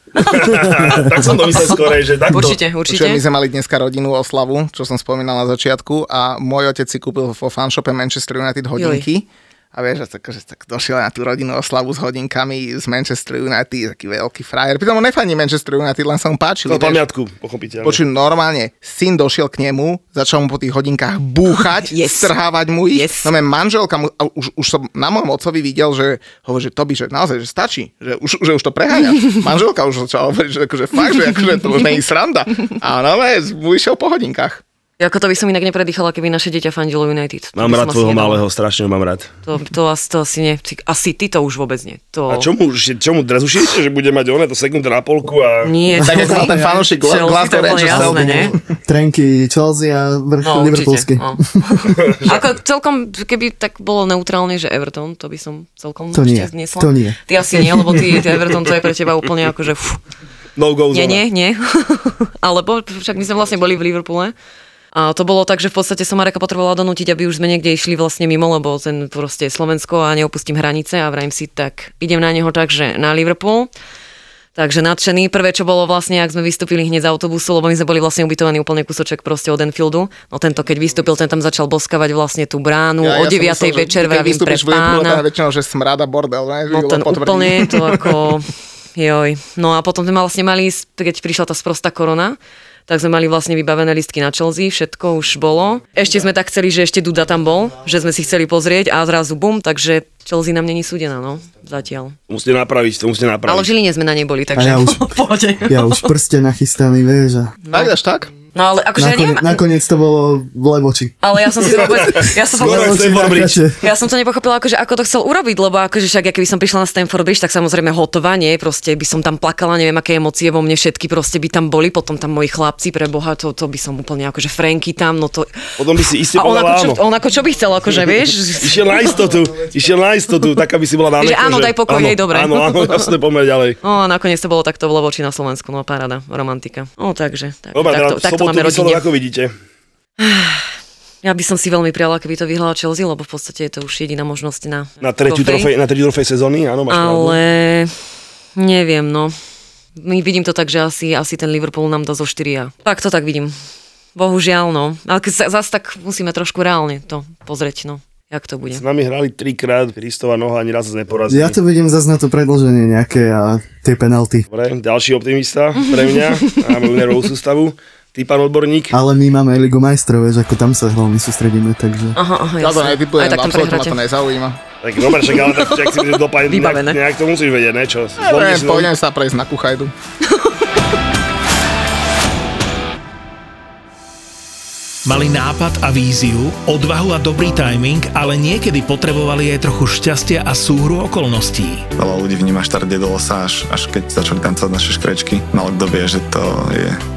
tak som to myslel skorej, že takto. Určite, Určite. určite. My sme mali dneska rodinnú oslavu, čo som spomínal na začiatku a môj otec si kúpil vo fanshope Manchester United hodinky A vieš, že tak, že tak došiel na tú rodinnú oslavu s hodinkami z Manchester United, taký veľký frajer. Pritom on nefandí Manchester United, len sa mu. To vieš. pamiatku, pochopiteľne. Počuť normálne, syn došiel k nemu, začal mu po tých hodinkách búchať, Yes. strhávať mu ich. Yes. No manželka mu, a už, už som na mojom otcovi videl, že hovorí, že to by, že naozaj, že stačí, že už, že už to preháňaš. Manželka už začala hovoriť, že akože fakt, že akože to už nie je sranda. A no, mu išiel po hodinkách. Ako to by som inak nepredýchala, keby naše dieťa fandilo United. To Mám rád tvojho malého, strašne mám rád. To, to, asi, to asi nie. Asi ty to už vôbec nie. To... A čomu, čomu teraz už že bude mať one to sekundu na polku a... Nie. Tak ako ten fanúšik Chelsea, Glasgow to Rangers nie? Trenky Chelsea a vrch No, Liverpoolsky. No. Ako celkom, keby tak bolo neutrálne, že Everton, to by som celkom To nie, ešte zniesla. to nie. Ty asi nie, lebo ty, ty Everton to je pre teba úplne ako, že fú, No go nie, zóna. nie, nie. Alebo však my sme vlastne boli v Liverpoole. A to bolo tak, že v podstate som Mareka potrebovala donútiť, aby už sme niekde išli vlastne mimo, lebo ten proste je Slovensko a neopustím hranice a vrajím si, tak idem na neho tak, že na Liverpool. Takže nadšený. Prvé, čo bolo vlastne, ak sme vystúpili hneď z autobusu, lebo my sme boli vlastne ubytovaní úplne kúsoček proste od Enfieldu. No tento, keď vystúpil, ten tam začal boskavať vlastne tú bránu o 9. som myslel, že večer, vravím pre pána. väčšinou, že smrada bordel, ne? No ten potvrdí. úplne to ako... Joj. No a potom sme vlastne mali, keď prišla tá sprostá korona, tak sme mali vlastne vybavené listky na Chelsea, všetko už bolo. Ešte sme tak chceli, že ešte Duda tam bol, že sme si chceli pozrieť a zrazu bum, takže Chelsea nám není súdená, no, zatiaľ. Musíte napraviť, to musíte Ale v napraviť. Žiline sme na nej boli, A takže ja už, ja už prste nachystaný, vieš. A Tak, až tak? No ale akože ja neviem, nakoniec, to bolo v Levoči. ale ja som si vôbec, ja som Skoro Bridge. Ja som to nepochopila, akože ako to chcel urobiť, lebo akože však, ja keby som prišla na Stanford Bridge, tak samozrejme hotová, nie, proste by som tam plakala, neviem, aké emócie vo mne všetky proste by tam boli, potom tam moji chlapci, pre Boha, to, to by som úplne akože Franky tam, no to... Potom by si iste A on ako, čo, on ako čo by chcel, akože vieš? Išiel na istotu, išiel na istotu, tak aby si bola na Že áno, daj pokoj, áno, hej, dobre. Áno, áno, jasne, pomer ďalej. No a nakoniec to bolo takto v Levoči na Slovensku, no paráda, romantika. No takže, tak, Dobre, takto, teda takto sobotu máme ako vidíte. Ja by som si veľmi prijala, keby to vyhrala Chelsea, lebo v podstate je to už jediná možnosť na, Na tretiu trofej, na tretiu trofej sezóny, áno, máš pravdu. Ale neviem, no. My vidím to tak, že asi, asi ten Liverpool nám dá zo 4 Tak to tak vidím. Bohužiaľ, no. Ale keď sa- zase tak musíme trošku reálne to pozrieť, no. Jak to bude. S nami hrali trikrát, Kristova noha ani raz neporazili. Ja to vidím zase na to predlženie nejaké a tie penalty. Dobre, ďalší optimista pre mňa. Máme Unerovú sústavu. Ty, pán odborník. Ale my máme Ligu majstrov, vieš, ako tam sa hlavne sústredíme, takže... Aha, aha, Ja to netypujem, Aj tak tam absolútne ma to nezaujíma. Tak dobre, však ale tak, ak si budeš dopadnúť, nejak, nejak to musíš vedieť, ne? Čo? Neviem, pôjdem sa prejsť na kuchajdu. Mali nápad a víziu, odvahu a dobrý timing, ale niekedy potrebovali aj trochu šťastia a súhru okolností. Veľa ľudí vníma štart do losa až, až keď začali tancovať naše škrečky. Málo kto vie, že to je